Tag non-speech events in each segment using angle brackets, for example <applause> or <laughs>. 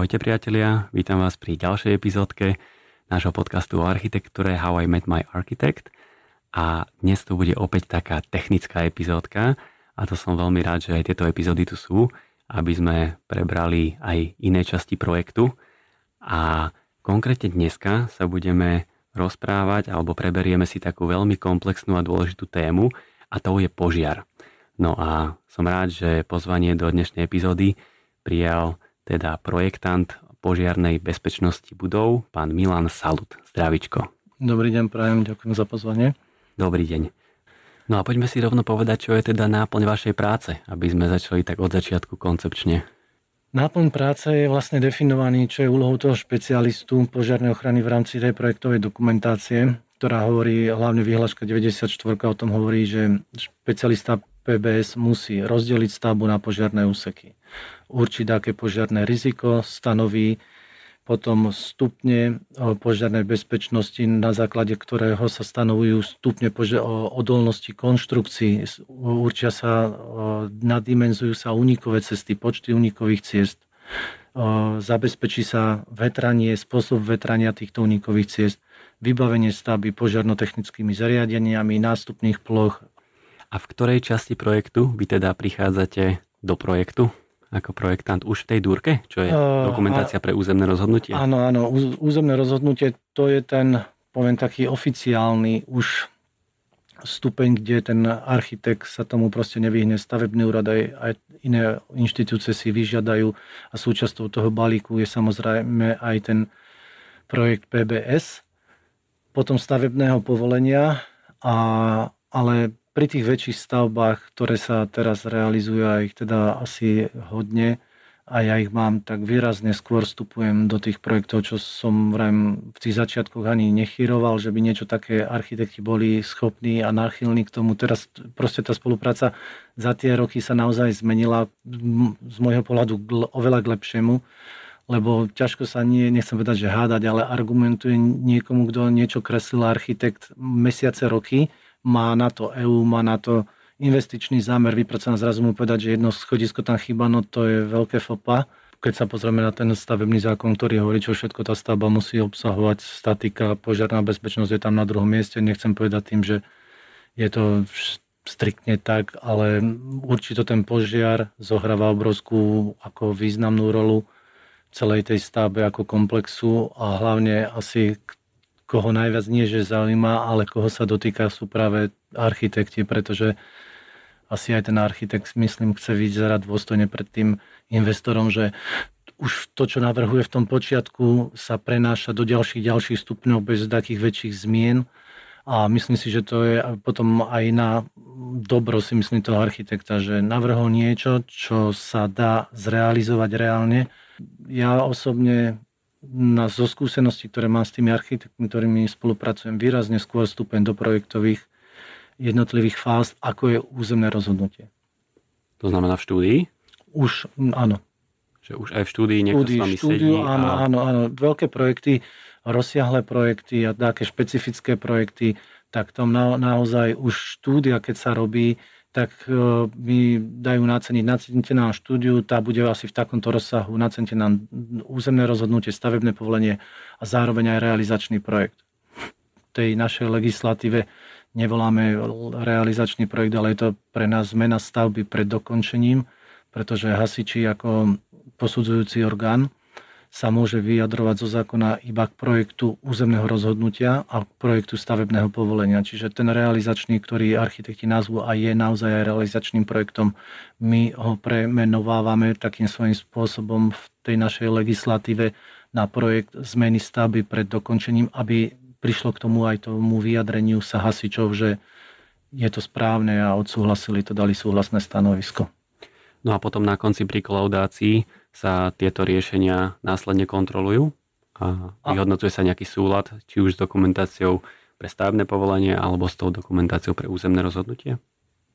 Ahojte priatelia, vítam vás pri ďalšej epizódke nášho podcastu o architektúre How I Met My Architect. A dnes tu bude opäť taká technická epizódka a to som veľmi rád, že aj tieto epizódy tu sú, aby sme prebrali aj iné časti projektu. A konkrétne dneska sa budeme rozprávať alebo preberieme si takú veľmi komplexnú a dôležitú tému a to je požiar. No a som rád, že pozvanie do dnešnej epizódy prijal teda projektant požiarnej bezpečnosti budov, pán Milan Salut. Zdravičko. Dobrý deň, prajem, ďakujem za pozvanie. Dobrý deň. No a poďme si rovno povedať, čo je teda náplň vašej práce, aby sme začali tak od začiatku koncepčne. Náplň práce je vlastne definovaný, čo je úlohou toho špecialistu požiarnej ochrany v rámci tej projektovej dokumentácie, ktorá hovorí, hlavne vyhláška 94 o tom hovorí, že špecialista PBS musí rozdeliť stavbu na požiarné úseky. Určiť, aké požiarné riziko stanoví, potom stupne požiarnej bezpečnosti, na základe ktorého sa stanovujú stupne odolnosti konštrukcií, určia sa, nadimenzujú sa unikové cesty, počty unikových ciest, zabezpečí sa vetranie, spôsob vetrania týchto unikových ciest, vybavenie stavby požiarnotechnickými zariadeniami, nástupných ploch. A v ktorej časti projektu vy teda prichádzate do projektu ako projektant už v tej dúrke, čo je dokumentácia pre územné rozhodnutie? Áno, áno, územné rozhodnutie to je ten, poviem taký oficiálny už stupeň, kde ten architekt sa tomu proste nevyhne. Stavebný úrad aj, aj iné inštitúcie si vyžiadajú a súčasťou toho balíku je samozrejme aj ten projekt PBS, potom stavebného povolenia, a, ale pri tých väčších stavbách, ktoré sa teraz realizujú, a ich teda asi hodne, a ja ich mám, tak výrazne skôr vstupujem do tých projektov, čo som vrajem, v tých začiatkoch ani nechyroval, že by niečo také architekti boli schopní a náchylní k tomu. Teraz proste tá spolupráca za tie roky sa naozaj zmenila z môjho pohľadu oveľa k lepšiemu, lebo ťažko sa nie, nechcem povedať, že hádať, ale argumentuje niekomu, kto niečo kreslil architekt mesiace, roky, má na to EU, má na to investičný zámer vypracovaný, zrazu mu povedať, že jedno schodisko tam chýba, no to je veľké fopa. Keď sa pozrieme na ten stavebný zákon, ktorý hovorí, čo všetko tá stavba musí obsahovať, statika, požiarná bezpečnosť je tam na druhom mieste, nechcem povedať tým, že je to striktne tak, ale určite ten požiar zohráva obrovskú ako významnú rolu celej tej stavbe ako komplexu a hlavne asi koho najviac nie, že zaujíma, ale koho sa dotýka sú práve architekti, pretože asi aj ten architekt, myslím, chce vyzerať dôstojne pred tým investorom, že už to, čo navrhuje v tom počiatku, sa prenáša do ďalších, ďalších stupňov bez takých väčších zmien. A myslím si, že to je potom aj na dobro, si myslím, toho architekta, že navrhol niečo, čo sa dá zrealizovať reálne. Ja osobne na, zo skúseností, ktoré mám s tými architektmi, ktorými spolupracujem, výrazne skôr stupeň do projektových jednotlivých fáz, ako je územné rozhodnutie. To znamená v štúdii? Už, áno. Že už aj v štúdii niekto štúdii, s vami štúdiu, sedí? Áno, a... áno, áno. Veľké projekty, rozsiahle projekty a také špecifické projekty, tak tam na, naozaj už štúdia, keď sa robí, tak e, mi dajú naceniť, nacenite nám štúdiu, tá bude asi v takomto rozsahu, nacenite nám územné rozhodnutie, stavebné povolenie a zároveň aj realizačný projekt. V tej našej legislatíve nevoláme realizačný projekt, ale je to pre nás zmena stavby pred dokončením, pretože hasiči ako posudzujúci orgán sa môže vyjadrovať zo zákona iba k projektu územného rozhodnutia a k projektu stavebného povolenia. Čiže ten realizačný, ktorý architekti nazvú a je naozaj aj realizačným projektom, my ho premenovávame takým svojím spôsobom v tej našej legislatíve na projekt zmeny stavby pred dokončením, aby prišlo k tomu aj tomu vyjadreniu sa hasičov, že je to správne a odsúhlasili to, dali súhlasné stanovisko. No a potom na konci pri kolaudácii sa tieto riešenia následne kontrolujú a vyhodnocuje sa nejaký súlad, či už s dokumentáciou pre stavebné povolenie alebo s tou dokumentáciou pre územné rozhodnutie?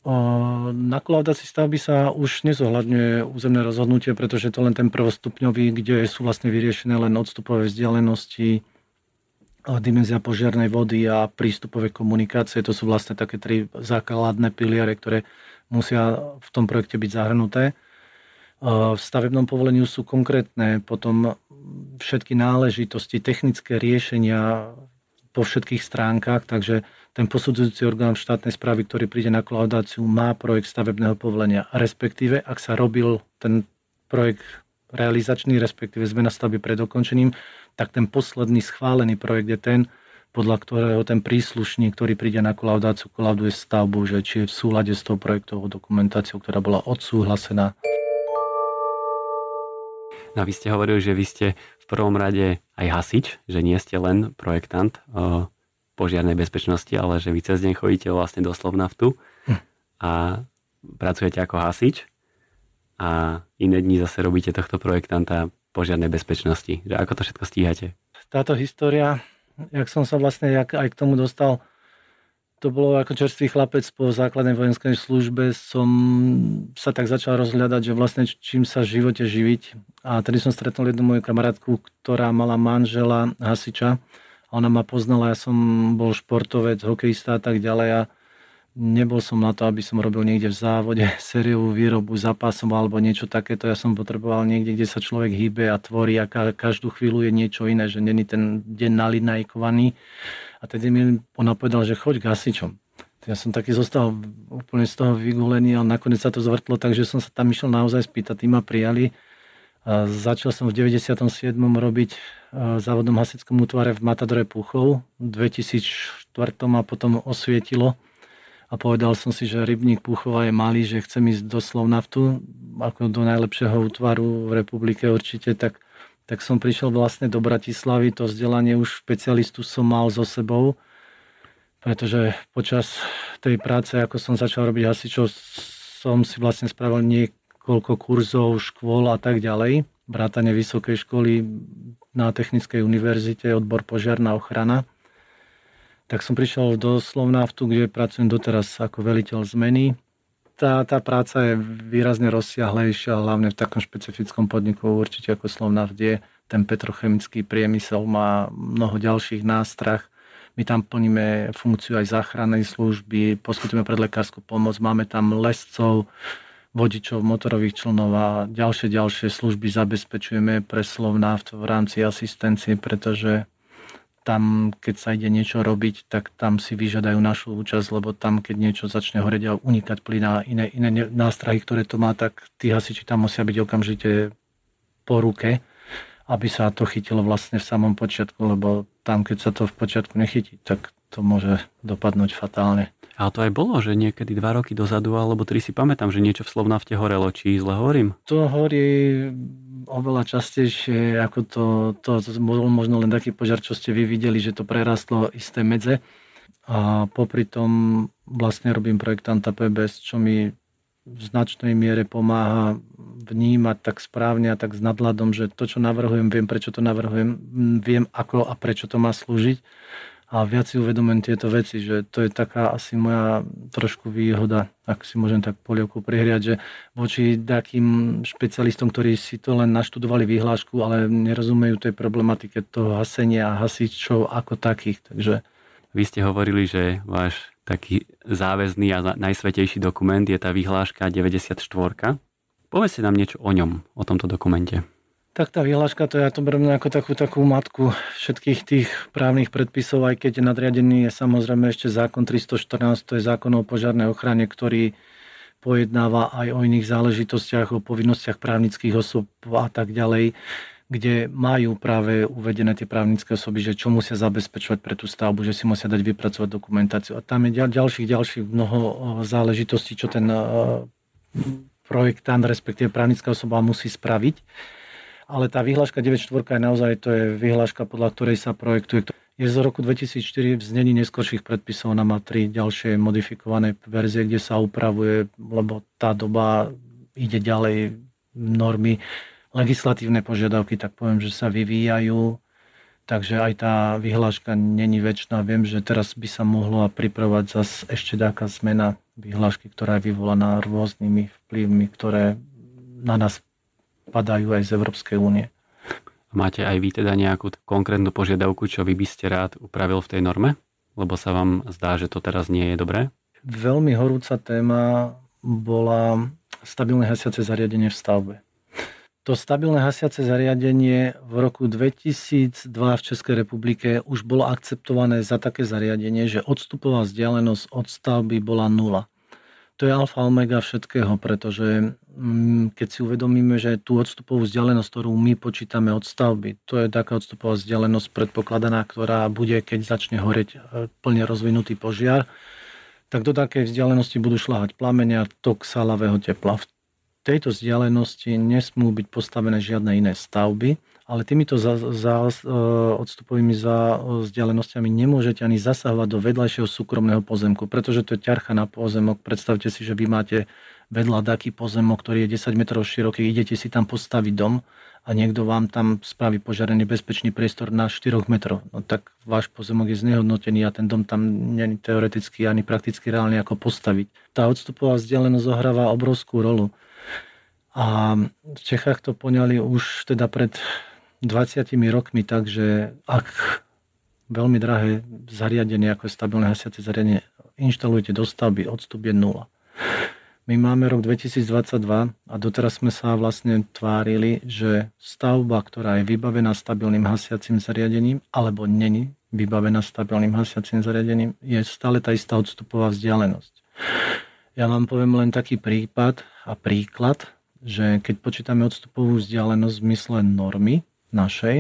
Na kolaudácii stavby sa už nezohľadňuje územné rozhodnutie, pretože to len ten prvostupňový, kde sú vlastne vyriešené len odstupové vzdialenosti, dimenzia požiarnej vody a prístupové komunikácie. To sú vlastne také tri základné piliere, ktoré musia v tom projekte byť zahrnuté. V stavebnom povoleniu sú konkrétne potom všetky náležitosti, technické riešenia po všetkých stránkach, takže ten posudzujúci orgán štátnej správy, ktorý príde na kolaudáciu, má projekt stavebného povolenia. Respektíve, ak sa robil ten projekt realizačný, respektíve zmena stavby pred dokončením, tak ten posledný schválený projekt je ten, podľa ktorého ten príslušník, ktorý príde na kolaudáciu, kolauduje stavbu, že či je v súlade s tou projektovou dokumentáciou, ktorá bola odsúhlasená. No a vy ste hovorili, že vy ste v prvom rade aj hasič, že nie ste len projektant o požiarnej bezpečnosti, ale že vy cez deň chodíte vlastne doslovna v tu hm. a pracujete ako hasič a iné dni zase robíte tohto projektanta požiarnej bezpečnosti. Že ako to všetko stíhate? Táto história, jak som sa vlastne jak aj k tomu dostal, to bolo ako čerstvý chlapec po základnej vojenskej službe som sa tak začal rozhľadať, že vlastne čím sa v živote živiť. A tedy som stretol jednu moju kamarátku, ktorá mala manžela hasiča. Ona ma poznala, ja som bol športovec, hokejista a tak ďalej. A nebol som na to, aby som robil niekde v závode <laughs> sériovú výrobu zápasom alebo niečo takéto. Ja som potreboval niekde, kde sa človek hýbe a tvorí a každú chvíľu je niečo iné, že není ten deň nalinajkovaný a tedy mi ona povedala, že choď k hasičom. Ja som taký zostal úplne z toho vygulený, ale nakoniec sa to zvrtlo, takže som sa tam išiel naozaj spýtať. Tí ma prijali. A začal som v 97. robiť v závodnom hasickom útvare v Matadore Puchov. V 2004. a potom osvietilo a povedal som si, že rybník Puchova je malý, že chcem ísť do Slovnaftu ako do najlepšieho útvaru v republike určite, tak tak som prišiel vlastne do Bratislavy, to vzdelanie už špecialistu som mal so sebou, pretože počas tej práce, ako som začal robiť hasičov, som si vlastne spravil niekoľko kurzov, škôl a tak ďalej, vrátane vysokej školy na Technickej univerzite, odbor požiarná ochrana. Tak som prišiel do Slovnaftu, kde pracujem doteraz ako veliteľ zmeny tá, tá práca je výrazne rozsiahlejšia, hlavne v takom špecifickom podniku určite ako Slovnaft, kde ten petrochemický priemysel má mnoho ďalších nástrah. My tam plníme funkciu aj záchrannej služby, poskytujeme predlekárskú pomoc, máme tam lescov, vodičov motorových člnov a ďalšie, ďalšie služby zabezpečujeme pre Slovnaft v rámci asistencie, pretože tam, keď sa ide niečo robiť, tak tam si vyžiadajú našu účasť, lebo tam, keď niečo začne horeť a unikať plyn a iné, iné nástrahy, ktoré to má, tak tí hasiči tam musia byť okamžite po ruke, aby sa to chytilo vlastne v samom počiatku, lebo tam, keď sa to v počiatku nechytí, tak to môže dopadnúť fatálne. Ale to aj bolo, že niekedy dva roky dozadu, alebo tri si pamätám, že niečo v Slovnafte horelo, či zle hovorím? To horí oveľa častejšie, ako to, to, to možno len taký požiar, čo ste vy videli, že to prerastlo isté medze. A popri tom vlastne robím projektanta PBS, čo mi v značnej miere pomáha vnímať tak správne a tak s nadhľadom, že to, čo navrhujem, viem, prečo to navrhujem, viem, ako a prečo to má slúžiť a viac si uvedomujem tieto veci, že to je taká asi moja trošku výhoda, ak si môžem tak polievku prihriať, že voči takým špecialistom, ktorí si to len naštudovali vyhlášku, ale nerozumejú tej problematike toho hasenia a hasičov ako takých. Takže... Vy ste hovorili, že váš taký záväzný a najsvetejší dokument je tá vyhláška 94. Povedzte nám niečo o ňom, o tomto dokumente. Tak tá vyhláška, to ja to beriem ako takú, takú matku všetkých tých právnych predpisov, aj keď nadriadený je samozrejme ešte zákon 314, to je zákon o požiarnej ochrane, ktorý pojednáva aj o iných záležitostiach, o povinnostiach právnických osob a tak ďalej, kde majú práve uvedené tie právnické osoby, že čo musia zabezpečovať pre tú stavbu, že si musia dať vypracovať dokumentáciu. A tam je ďalších, ďalších mnoho záležitostí, čo ten projektant, respektíve právnická osoba musí spraviť ale tá vyhláška 9.4 je naozaj to je vyhláška, podľa ktorej sa projektuje. Je z roku 2004 v znení neskorších predpisov, ona má tri ďalšie modifikované verzie, kde sa upravuje, lebo tá doba ide ďalej normy, legislatívne požiadavky, tak poviem, že sa vyvíjajú, takže aj tá vyhláška není väčšiná. Viem, že teraz by sa mohlo pripravovať zase ešte taká zmena vyhlášky, ktorá je vyvolaná rôznymi vplyvmi, ktoré na nás padajú aj z Európskej únie. Máte aj vy teda nejakú konkrétnu požiadavku, čo vy by ste rád upravil v tej norme? Lebo sa vám zdá, že to teraz nie je dobré? Veľmi horúca téma bola stabilné hasiace zariadenie v stavbe. To stabilné hasiace zariadenie v roku 2002 v Českej republike už bolo akceptované za také zariadenie, že odstupová vzdialenosť od stavby bola nula. To je alfa omega všetkého, pretože mm, keď si uvedomíme, že tú odstupovú vzdialenosť, ktorú my počítame od stavby, to je taká odstupová vzdialenosť predpokladaná, ktorá bude, keď začne horeť e, plne rozvinutý požiar, tak do takej vzdialenosti budú šľahať plamenia tok salavého tepla. V tejto vzdialenosti nesmú byť postavené žiadne iné stavby, ale týmito za, za, e, odstupovými za vzdialenosťami nemôžete ani zasahovať do vedľajšieho súkromného pozemku, pretože to je ťarcha na pozemok. Predstavte si, že vy máte vedľa taký pozemok, ktorý je 10 metrov široký, idete si tam postaviť dom a niekto vám tam spraví požiarený bezpečný priestor na 4 metrov. No tak váš pozemok je znehodnotený a ten dom tam není teoreticky ani prakticky reálne ako postaviť. Tá odstupová vzdialenosť zohráva obrovskú rolu. A v Čechách to poňali už teda pred 20 rokmi tak, že ak veľmi drahé zariadenie, ako je stabilné hasiace zariadenie, inštalujete do stavby, odstup je nula. My máme rok 2022 a doteraz sme sa vlastne tvárili, že stavba, ktorá je vybavená stabilným hasiacím zariadením, alebo není vybavená stabilným hasiacím zariadením, je stále tá istá odstupová vzdialenosť. Ja vám poviem len taký prípad a príklad, že keď počítame odstupovú vzdialenosť v zmysle normy našej,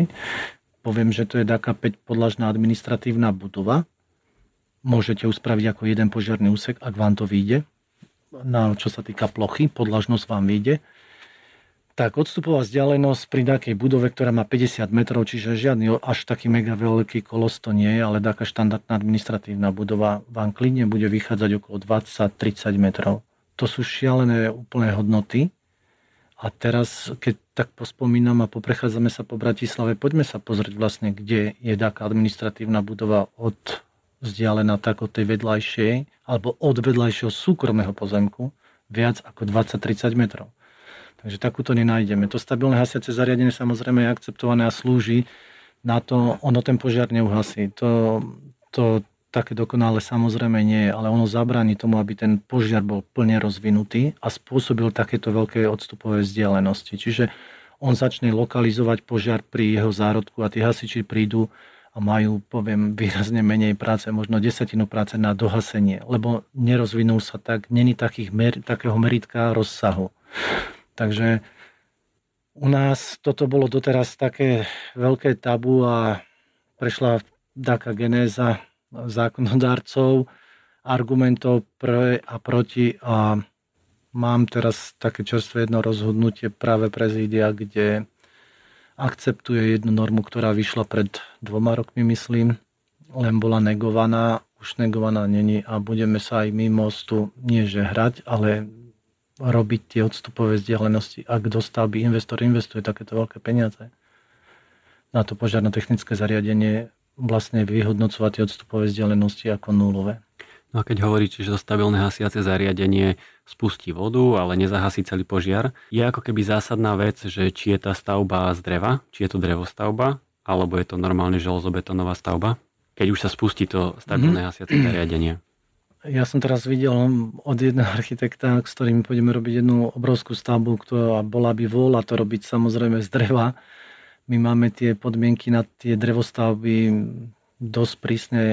poviem, že to je taká 5 podlažná administratívna budova. Môžete uspraviť ako jeden požiarný úsek, ak vám to vyjde. Na, čo sa týka plochy, podlažnosť vám vyjde. Tak odstupová vzdialenosť pri takej budove, ktorá má 50 metrov, čiže žiadny až taký mega veľký kolos to nie je, ale taká štandardná administratívna budova vám klidne bude vychádzať okolo 20-30 metrov. To sú šialené úplné hodnoty, a teraz, keď tak pospomínam a poprechádzame sa po Bratislave, poďme sa pozrieť vlastne, kde je taká administratívna budova od vzdialená tak od tej vedľajšej alebo od vedľajšieho súkromného pozemku viac ako 20-30 metrov. Takže takúto nenájdeme. To stabilné hasiace zariadenie samozrejme je akceptované a slúži na to, ono ten požiar neuhasí. To, to, také dokonale samozrejme nie je, ale ono zabráni tomu, aby ten požiar bol plne rozvinutý a spôsobil takéto veľké odstupové vzdialenosti. Čiže on začne lokalizovať požiar pri jeho zárodku a tí hasiči prídu a majú, poviem, výrazne menej práce, možno desatinu práce na dohasenie, lebo nerozvinul sa tak, není takých mer, takého meritka rozsahu. Takže u nás toto bolo doteraz také veľké tabu a prešla taká genéza zákonodárcov, argumentov pre a proti a mám teraz také čerstvé jedno rozhodnutie práve prezídia, kde akceptuje jednu normu, ktorá vyšla pred dvoma rokmi, myslím, len bola negovaná, už negovaná není a budeme sa aj my mostu nie že hrať, ale robiť tie odstupové vzdialenosti. Ak do stavby investor investuje takéto veľké peniaze na to požiarno-technické zariadenie, vlastne vyhodnocovať tie odstupové vzdialenosti ako nulové. No a keď hovoríte, že to stabilné hasiace zariadenie spustí vodu, ale nezahasí celý požiar, je ako keby zásadná vec, že či je tá stavba z dreva, či je to drevostavba, alebo je to normálne železobetónová stavba, keď už sa spustí to stabilné mm-hmm. hasiace zariadenie. Ja som teraz videl od jedného architekta, s ktorým pôjdeme robiť jednu obrovskú stavbu, ktorá bola by vôľa to robiť samozrejme z dreva, my máme tie podmienky na tie drevostavby dosť prísne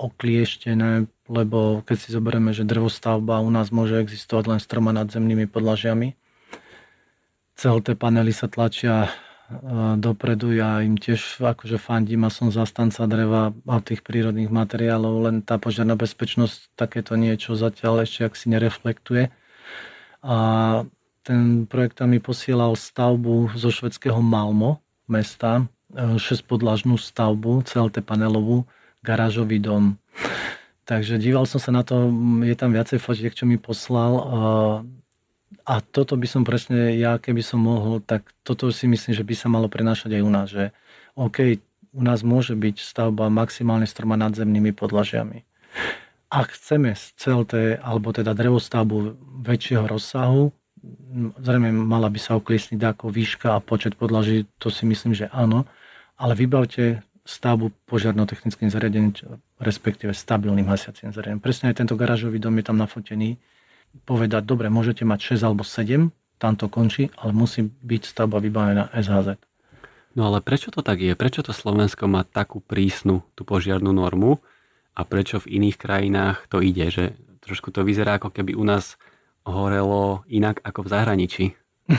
oklieštené, lebo keď si zoberieme, že drevostavba u nás môže existovať len s troma nadzemnými podlažiami. Celé panely sa tlačia e, dopredu, ja im tiež akože fandím a som zastanca dreva a tých prírodných materiálov, len tá požiarná bezpečnosť takéto niečo zatiaľ ešte ak si nereflektuje. A ten projekt mi posielal stavbu zo švedského Malmo, mesta, 6-podlažnú e, stavbu, CLT panelovú, garážový dom. Takže díval som sa na to, je tam viacej fotiek, čo mi poslal e, a toto by som presne, ja keby som mohol, tak toto si myslím, že by sa malo prenášať aj u nás, že OK, u nás môže byť stavba maximálne s troma nadzemnými podlažiami. Ak chceme CLT alebo teda drevostavbu väčšieho rozsahu, zrejme mala by sa okliesniť ako výška a počet podlaží, to si myslím, že áno, ale vybavte stavbu požiarno-technickým zariadením, respektíve stabilným hasiacím zariadením. Presne aj tento garážový dom je tam nafotený. Povedať, dobre, môžete mať 6 alebo 7 tam to končí, ale musí byť stavba vybavená SHZ. No ale prečo to tak je? Prečo to Slovensko má takú prísnu tú požiarnú normu a prečo v iných krajinách to ide? Že trošku to vyzerá ako keby u nás horelo inak ako v zahraničí. <laughs>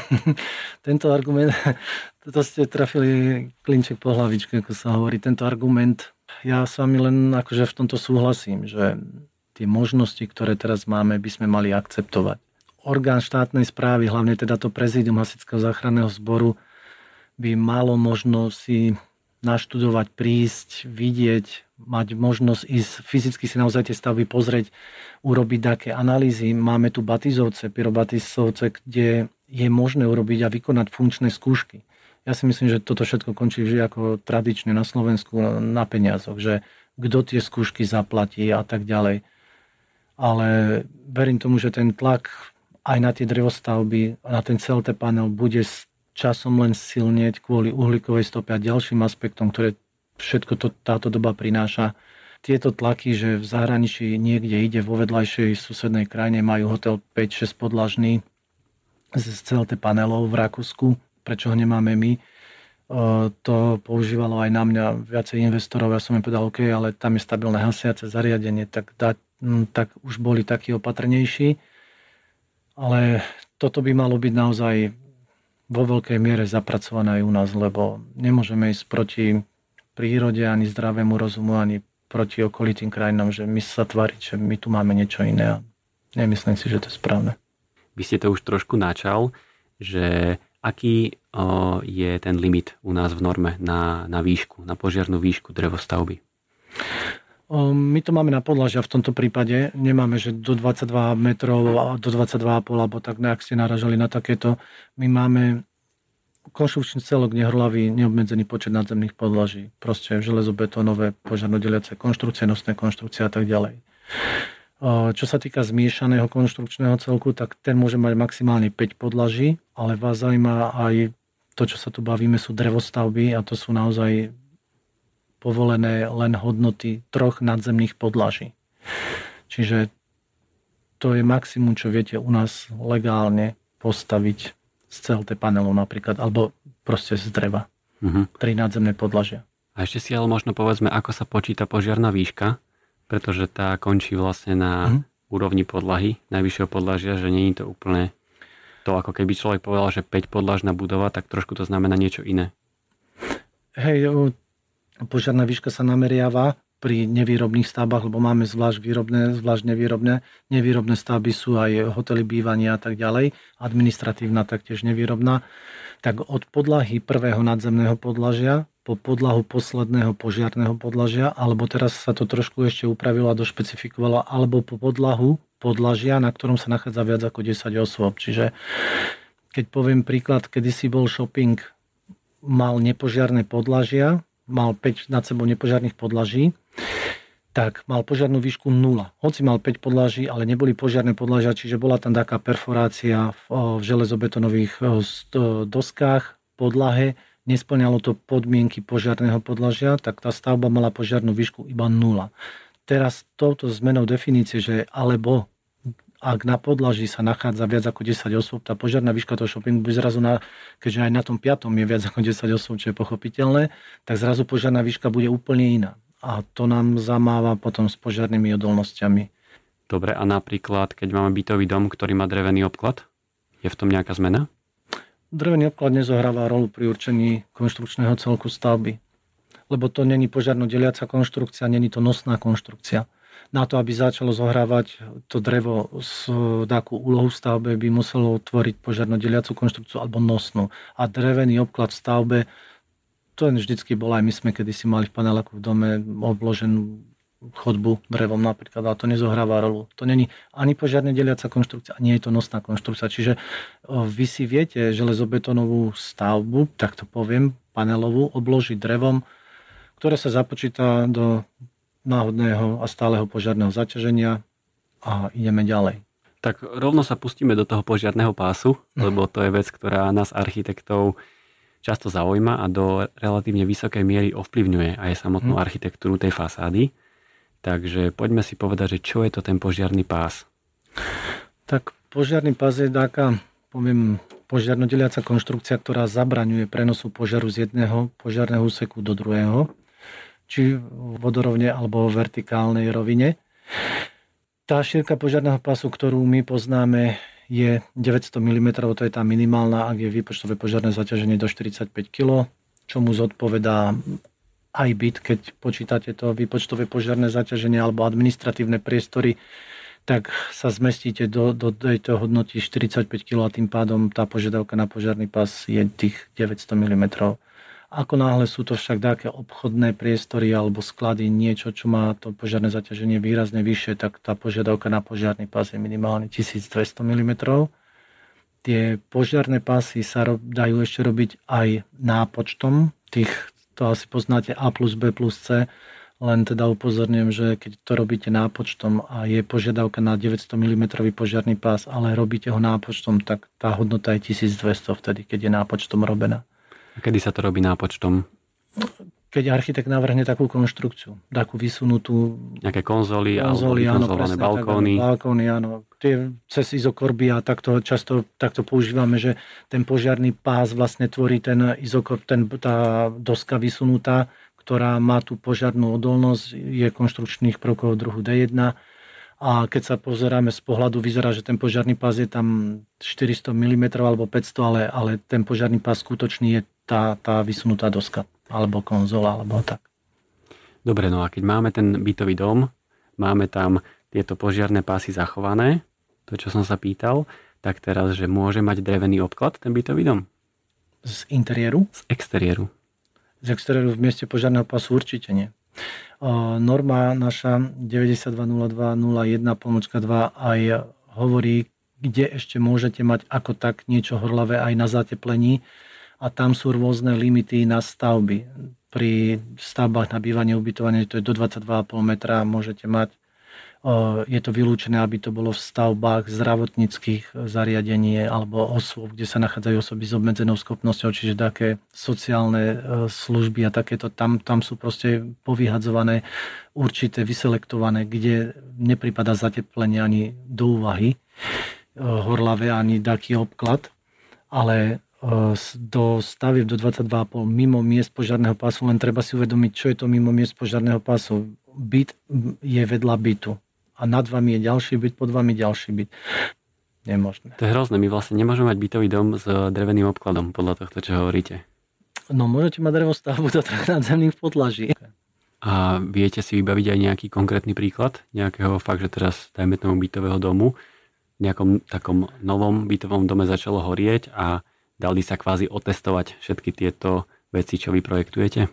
Tento argument, <laughs> toto ste trafili klinček po hlavičke, ako sa hovorí. Tento argument, ja s vami len akože v tomto súhlasím, že tie možnosti, ktoré teraz máme, by sme mali akceptovať. Orgán štátnej správy, hlavne teda to prezidium Hasického záchranného zboru, by malo možnosť si naštudovať, prísť, vidieť, mať možnosť ísť fyzicky si naozaj tie stavby pozrieť, urobiť také analýzy. Máme tu Batizovce, Pyrobatizovce, kde je možné urobiť a vykonať funkčné skúšky. Ja si myslím, že toto všetko končí vždy ako tradične na Slovensku na peniazoch, že kto tie skúšky zaplatí a tak ďalej. Ale verím tomu, že ten tlak aj na tie drevostavby, na ten CLT panel bude časom len silnieť kvôli uhlíkovej stope a ďalším aspektom, ktoré všetko to, táto doba prináša. Tieto tlaky, že v zahraničí niekde ide vo vedľajšej susednej krajine, majú hotel 5-6 podlažný z CLT panelov v Rakúsku, prečo ho nemáme my, to používalo aj na mňa viacej investorov. Ja som im povedal, OK, ale tam je stabilné hasiace zariadenie, tak, da, tak už boli takí opatrnejší. Ale toto by malo byť naozaj vo veľkej miere zapracované aj u nás, lebo nemôžeme ísť proti prírode, ani zdravému rozumu, ani proti okolitým krajinám, že my sa tváriť, že my tu máme niečo iné a nemyslím si, že to je správne. Vy ste to už trošku načal, že aký o, je ten limit u nás v norme na, na výšku, na požiarnú výšku drevostavby? My to máme na podlažia v tomto prípade. Nemáme, že do 22 metrov, do 22,5 alebo tak, ak ste naražali na takéto. My máme konštrukčný celok nehrlavý, neobmedzený počet nadzemných podlaží. Proste železobetónové, požiarnodeliace konštrukcie, nosné konštrukcie a tak ďalej. Čo sa týka zmiešaného konštrukčného celku, tak ten môže mať maximálne 5 podlaží, ale vás zaujíma aj to, čo sa tu bavíme, sú drevostavby a to sú naozaj povolené len hodnoty troch nadzemných podlaží. Čiže to je maximum, čo viete u nás legálne postaviť z CLT panelov napríklad, alebo proste z dreva. Uh-huh. Tri nadzemné podlažia. A ešte si ale možno povedzme, ako sa počíta požiarná výška, pretože tá končí vlastne na uh-huh. úrovni podlahy, najvyššieho podlažia, že nie je to úplne to, ako keby človek povedal, že 5 podlažná budova, tak trošku to znamená niečo iné. Hej, požiarná výška sa nameriava pri nevýrobných stavbách, lebo máme zvlášť výrobné, zvlášť nevýrobné. Nevýrobné stavby sú aj hotely bývania a tak ďalej. Administratívna taktiež nevýrobná. Tak od podlahy prvého nadzemného podlažia po podlahu posledného požiarného podlažia, alebo teraz sa to trošku ešte upravilo a došpecifikovalo, alebo po podlahu podlažia, na ktorom sa nachádza viac ako 10 osôb. Čiže keď poviem príklad, kedy si bol shopping, mal nepožiarné podlažia, mal 5 nad sebou nepožiarných podlaží, tak mal požiarnú výšku 0. Hoci mal 5 podlaží, ale neboli požiarné podlažia, čiže bola tam taká perforácia v, v železobetonových doskách, podlahe, nesplňalo to podmienky požiarného podlažia, tak tá stavba mala požiarnú výšku iba 0. Teraz touto zmenou definície, že alebo ak na podlaží sa nachádza viac ako 10 osôb, tá požiarná výška toho shoppingu by zrazu, na, keďže aj na tom piatom je viac ako 10 osôb, čo je pochopiteľné, tak zrazu požiarná výška bude úplne iná. A to nám zamáva potom s požiarnými odolnosťami. Dobre, a napríklad, keď máme bytový dom, ktorý má drevený obklad, je v tom nejaká zmena? Drevený obklad nezohráva rolu pri určení konštrukčného celku stavby, lebo to není požiarno deliaca konštrukcia, není to nosná konštrukcia na to, aby začalo zohrávať to drevo s takú úlohu v stavbe, by muselo tvoriť požiarnodeliacu konštrukciu alebo nosnú. A drevený obklad v stavbe, to vždycky bol aj my sme kedysi mali v paneláku v dome obloženú chodbu drevom napríklad, ale to nezohráva rolu. To není ani požiarne deliaca konštrukcia, ani je to nosná konštrukcia. Čiže vy si viete železobetónovú stavbu, tak to poviem, panelovú, obložiť drevom, ktoré sa započíta do náhodného a stáleho požiarného zaťaženia a ideme ďalej. Tak rovno sa pustíme do toho požiarného pásu, mhm. lebo to je vec, ktorá nás architektov často zaujíma a do relatívne vysokej miery ovplyvňuje aj samotnú hmm. architektúru tej fasády. Takže poďme si povedať, že čo je to ten požiarný pás. Tak požiarný pás je taká poviem, požiarnodeliaca konštrukcia, ktorá zabraňuje prenosu požiaru z jedného požiarného úseku do druhého, či vodorovne alebo v vertikálnej rovine. Tá šírka požiarného pasu, ktorú my poznáme, je 900 mm, to je tá minimálna, ak je výpočtové požiarné zaťaženie do 45 kg, čomu zodpovedá aj byt, keď počítate to výpočtové požiarné zaťaženie alebo administratívne priestory, tak sa zmestíte do, do tejto hodnoty 45 kg a tým pádom tá požiadavka na požiarný pás je tých 900 mm. Ako náhle sú to však také obchodné priestory alebo sklady, niečo, čo má to požiarné zaťaženie výrazne vyššie, tak tá požiadavka na požiarný pás je minimálne 1200 mm. Tie požiarné pásy sa dajú ešte robiť aj nápočtom tých, to asi poznáte A plus B plus C, len teda upozorňujem, že keď to robíte nápočtom a je požiadavka na 900 mm požiarný pás, ale robíte ho nápočtom, tak tá hodnota je 1200 vtedy, keď je nápočtom robená. A kedy sa to robí nápočtom? Keď architekt navrhne takú konštrukciu, takú vysunutú... Nejaké konzoly, konzoly alebo áno, presne, balkóny. Tak, balkóny, áno. Tie cez izokorby a takto často takto používame, že ten požiarný pás vlastne tvorí ten izokorb, ten, tá doska vysunutá, ktorá má tú požiarnú odolnosť, je konštrukčných prvkov druhu D1 a keď sa pozeráme z pohľadu, vyzerá, že ten požiarný pás je tam 400 mm alebo 500, ale, ale ten požiarný pás skutočný je tá, tá vysunutá doska alebo konzola alebo tak. Dobre, no a keď máme ten bytový dom, máme tam tieto požiarné pásy zachované, to čo som sa pýtal, tak teraz, že môže mať drevený obklad ten bytový dom? Z interiéru? Z exteriéru. Z exteriéru v mieste požiarného pásu určite nie norma naša 920201 pomočka 2 aj hovorí, kde ešte môžete mať ako tak niečo horlavé aj na zateplení a tam sú rôzne limity na stavby. Pri stavbách na bývanie, ubytovanie, to je do 22,5 metra, môžete mať je to vylúčené, aby to bolo v stavbách zdravotníckých zariadení alebo osôb, kde sa nachádzajú osoby s obmedzenou schopnosťou, čiže také sociálne služby a takéto, tam, tam sú proste povyhadzované určité, vyselektované, kde nepripada zateplenie ani do úvahy horlavé, ani taký obklad, ale do stavieb do 22,5 mimo miest požiarného pásu, len treba si uvedomiť, čo je to mimo miest požiarného pásu. Byt je vedľa bytu a nad vami je ďalší byt, pod vami ďalší byt. Nemožné. To je hrozné, my vlastne nemôžeme mať bytový dom s dreveným obkladom, podľa tohto, čo hovoríte. No môžete mať drevostavbu do troch nadzemných podlaží. A viete si vybaviť aj nejaký konkrétny príklad nejakého fakt, že teraz dajme tomu bytového domu, v nejakom takom novom bytovom dome začalo horieť a dali sa kvázi otestovať všetky tieto veci, čo vy projektujete?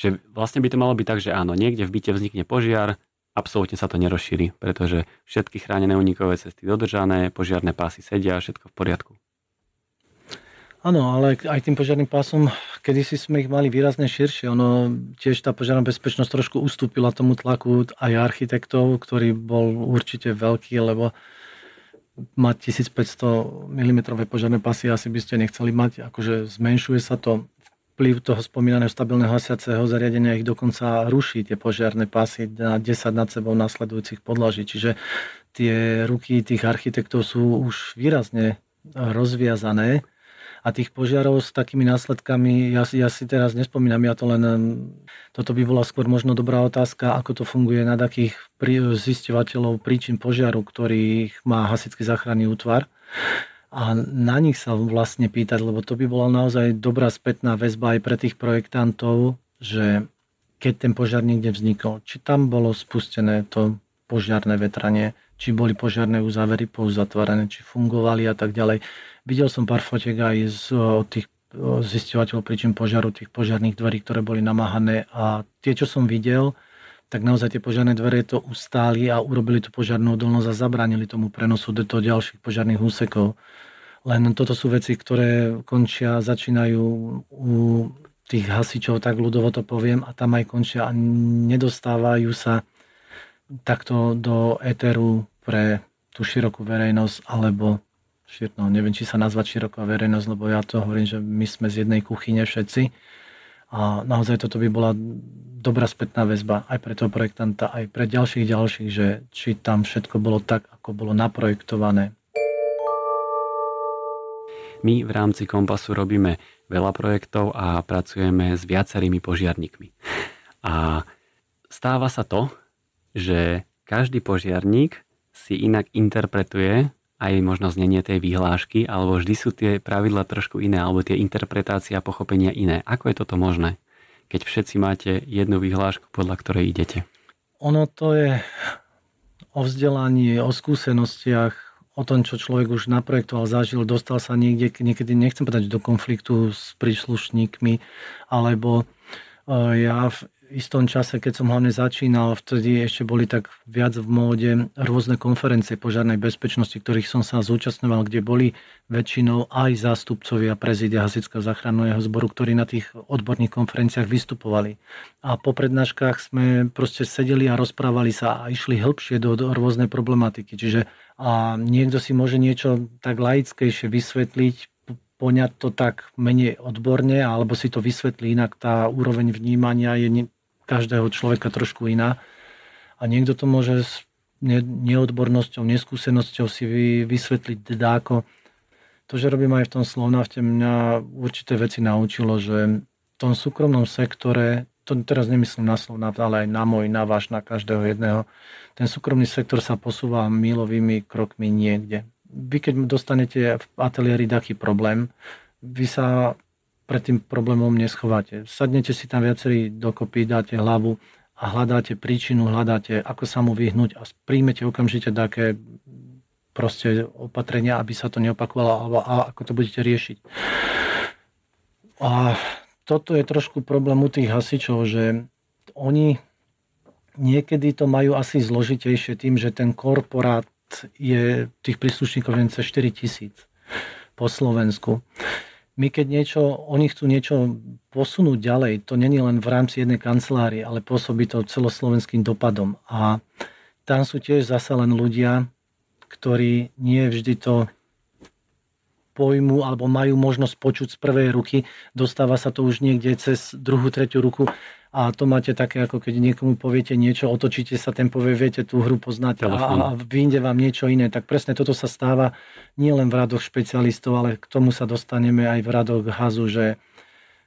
Že vlastne by to malo byť tak, že áno, niekde v byte vznikne požiar, absolútne sa to nerozšíri, pretože všetky chránené unikové cesty dodržané, požiarné pásy sedia, všetko v poriadku. Áno, ale aj tým požiarným pásom, kedy si sme ich mali výrazne širšie, ono tiež tá požiarná bezpečnosť trošku ustúpila tomu tlaku aj architektov, ktorý bol určite veľký, lebo mať 1500 mm požiarné pasy asi by ste nechceli mať, akože zmenšuje sa to vplyv toho spomínaného stabilného hasiaceho zariadenia ich dokonca ruší tie požiarné pásy na 10 nad sebou nasledujúcich podlaží. Čiže tie ruky tých architektov sú už výrazne rozviazané a tých požiarov s takými následkami, ja, ja si teraz nespomínam, ja to len, toto by bola skôr možno dobrá otázka, ako to funguje na takých zisťovateľov príčin požiaru, ktorých má hasický záchranný útvar a na nich sa vlastne pýtať, lebo to by bola naozaj dobrá spätná väzba aj pre tých projektantov, že keď ten požiar niekde vznikol, či tam bolo spustené to požiarné vetranie, či boli požiarné uzávery pouzatvárané, či fungovali a tak ďalej. Videl som pár fotiek aj z tých zisťovateľov príčin požiaru, tých požiarných dverí, ktoré boli namáhané a tie, čo som videl, tak naozaj tie požiarné dvere to ustáli a urobili tú požiarnú odolnosť a zabránili tomu prenosu do ďalších požiarných úsekov. Len toto sú veci, ktoré končia, začínajú u tých hasičov, tak ľudovo to poviem, a tam aj končia a nedostávajú sa takto do éteru pre tú širokú verejnosť, alebo no, neviem, či sa nazvať široká verejnosť, lebo ja to hovorím, že my sme z jednej kuchyne všetci a naozaj toto by bola dobrá spätná väzba aj pre toho projektanta, aj pre ďalších ďalších, že či tam všetko bolo tak, ako bolo naprojektované. My v rámci Kompasu robíme veľa projektov a pracujeme s viacerými požiarníkmi. A stáva sa to, že každý požiarník si inak interpretuje aj možno znenie tej vyhlášky, alebo vždy sú tie pravidla trošku iné, alebo tie interpretácie a pochopenia iné. Ako je toto možné, keď všetci máte jednu vyhlášku, podľa ktorej idete? Ono to je o vzdelaní, o skúsenostiach, o tom, čo človek už naprojektoval, zažil, dostal sa niekde, niekedy nechcem povedať do konfliktu s príslušníkmi, alebo e, ja v istom čase, keď som hlavne začínal, vtedy ešte boli tak viac v móde rôzne konferencie požiarnej bezpečnosti, ktorých som sa zúčastňoval, kde boli väčšinou aj zástupcovia prezidia Hasického záchranného zboru, ktorí na tých odborných konferenciách vystupovali. A po prednáškach sme proste sedeli a rozprávali sa a išli hĺbšie do, do rôznej problematiky. Čiže a niekto si môže niečo tak laickejšie vysvetliť, poňať to tak menej odborne, alebo si to vysvetlí inak. Tá úroveň vnímania je každého človeka trošku iná. A niekto to môže s neodbornosťou, neskúsenosťou si vysvetliť dáko. To, že robím aj v tom slovnafte, mňa určité veci naučilo, že v tom súkromnom sektore, to teraz nemyslím na slovnaft, ale aj na môj, na váš, na každého jedného, ten súkromný sektor sa posúva milovými krokmi niekde. Vy keď dostanete v ateliéri taký problém, vy sa pred tým problémom neschováte. Sadnete si tam viacerí dokopy, dáte hlavu a hľadáte príčinu, hľadáte, ako sa mu vyhnúť a príjmete okamžite také proste opatrenia, aby sa to neopakovalo alebo a ako to budete riešiť. A toto je trošku problém u tých hasičov, že oni niekedy to majú asi zložitejšie tým, že ten korporát je tých príslušníkov len cez 4 tisíc po Slovensku my keď niečo, oni chcú niečo posunúť ďalej, to není len v rámci jednej kancelárie, ale pôsobí to celoslovenským dopadom. A tam sú tiež zasa len ľudia, ktorí nie vždy to pojmu alebo majú možnosť počuť z prvej ruky. Dostáva sa to už niekde cez druhú, tretiu ruku a to máte také, ako keď niekomu poviete niečo, otočíte sa, ten povie, viete, tú hru poznáte a, a vyjde vám niečo iné. Tak presne toto sa stáva nie len v radoch špecialistov, ale k tomu sa dostaneme aj v radoch hazu, že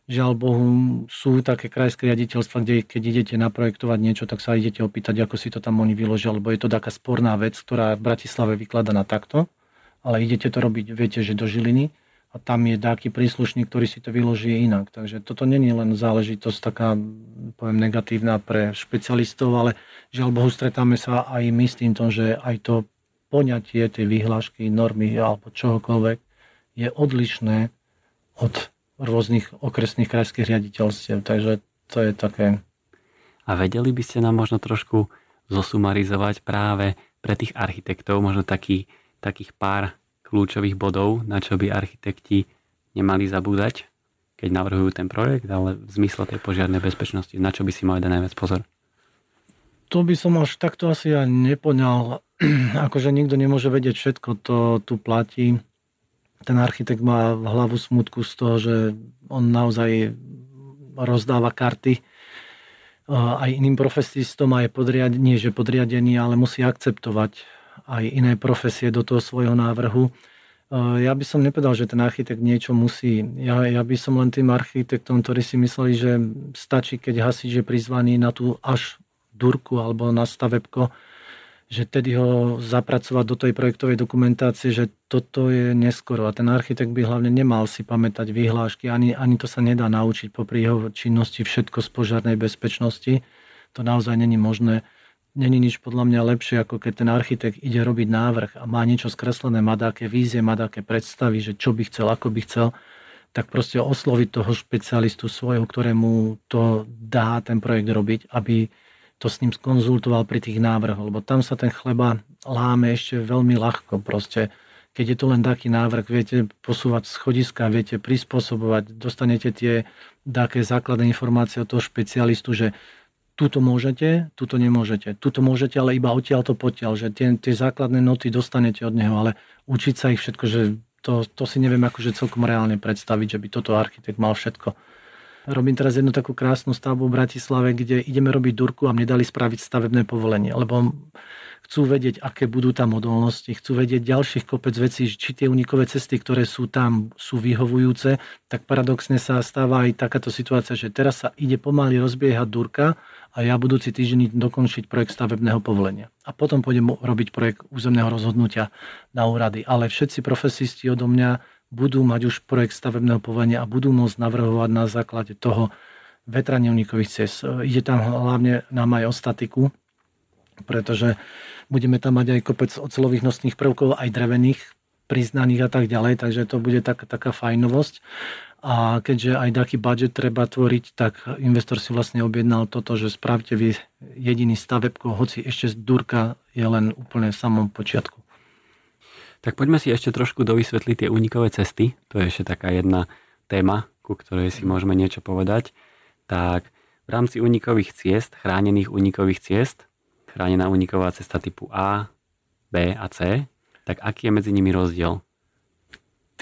žiaľ Bohu sú také krajské riaditeľstva, kde keď idete naprojektovať niečo, tak sa idete opýtať, ako si to tam oni vyložia, lebo je to taká sporná vec, ktorá v Bratislave vykladaná takto, ale idete to robiť, viete, že do Žiliny a tam je taký príslušník, ktorý si to vyloží inak. Takže toto není len záležitosť taká, poviem, negatívna pre špecialistov, ale žiaľ Bohu stretáme sa aj my s týmto, že aj to poňatie tej vyhlášky, normy alebo čohokoľvek je odlišné od rôznych okresných krajských riaditeľstiev. Takže to je také... A vedeli by ste nám možno trošku zosumarizovať práve pre tých architektov možno taký, takých pár kľúčových bodov, na čo by architekti nemali zabúdať, keď navrhujú ten projekt, ale v zmysle tej požiarnej bezpečnosti, na čo by si mali dať najviac pozor? To by som až takto asi ja nepoňal. <clears throat> akože nikto nemôže vedieť všetko, to tu platí. Ten architekt má hlavu smutku z toho, že on naozaj rozdáva karty aj iným profesistom a je podriadený, nie že podriadený, ale musí akceptovať aj iné profesie do toho svojho návrhu. Ja by som nepovedal, že ten architekt niečo musí. Ja, ja by som len tým architektom, ktorí si mysleli, že stačí, keď hasič je prizvaný na tú až durku alebo na stavebko, že tedy ho zapracovať do tej projektovej dokumentácie, že toto je neskoro. A ten architekt by hlavne nemal si pamätať vyhlášky, ani, ani to sa nedá naučiť popri jeho činnosti všetko z požiarnej bezpečnosti. To naozaj není možné není nič podľa mňa lepšie, ako keď ten architekt ide robiť návrh a má niečo skreslené, má také vízie, má také predstavy, že čo by chcel, ako by chcel, tak proste osloviť toho špecialistu svojho, ktorému to dá ten projekt robiť, aby to s ním skonzultoval pri tých návrhoch, lebo tam sa ten chleba láme ešte veľmi ľahko proste. Keď je to len taký návrh, viete posúvať schodiska, viete prispôsobovať, dostanete tie také základné informácie od toho špecialistu, že tuto môžete, tuto nemôžete. Tuto môžete, ale iba odtiaľ to potiaľ, že tie, tie základné noty dostanete od neho, ale učiť sa ich všetko, že to, to si neviem akože celkom reálne predstaviť, že by toto architekt mal všetko Robím teraz jednu takú krásnu stavbu v Bratislave, kde ideme robiť durku a mne dali spraviť stavebné povolenie, lebo chcú vedieť, aké budú tam odolnosti, chcú vedieť ďalších kopec vecí, či tie unikové cesty, ktoré sú tam, sú vyhovujúce, tak paradoxne sa stáva aj takáto situácia, že teraz sa ide pomaly rozbiehať durka a ja budúci týždeň dokončiť projekt stavebného povolenia. A potom pôjdem robiť projekt územného rozhodnutia na úrady. Ale všetci profesisti odo mňa budú mať už projekt stavebného povolenia a budú môcť navrhovať na základe toho vetranie unikových cest. Ide tam hlavne nám aj o statiku, pretože budeme tam mať aj kopec ocelových nosných prvkov, aj drevených, priznaných a tak ďalej, takže to bude tak, taká fajnovosť. A keďže aj taký budget treba tvoriť, tak investor si vlastne objednal toto, že spravte vy jediný stavebko, hoci ešte z Durka je len úplne v samom počiatku. Tak poďme si ešte trošku dovysvetliť tie únikové cesty. To je ešte taká jedna téma, ku ktorej si môžeme niečo povedať. Tak v rámci únikových ciest, chránených únikových ciest, chránená uniková cesta typu A, B a C, tak aký je medzi nimi rozdiel?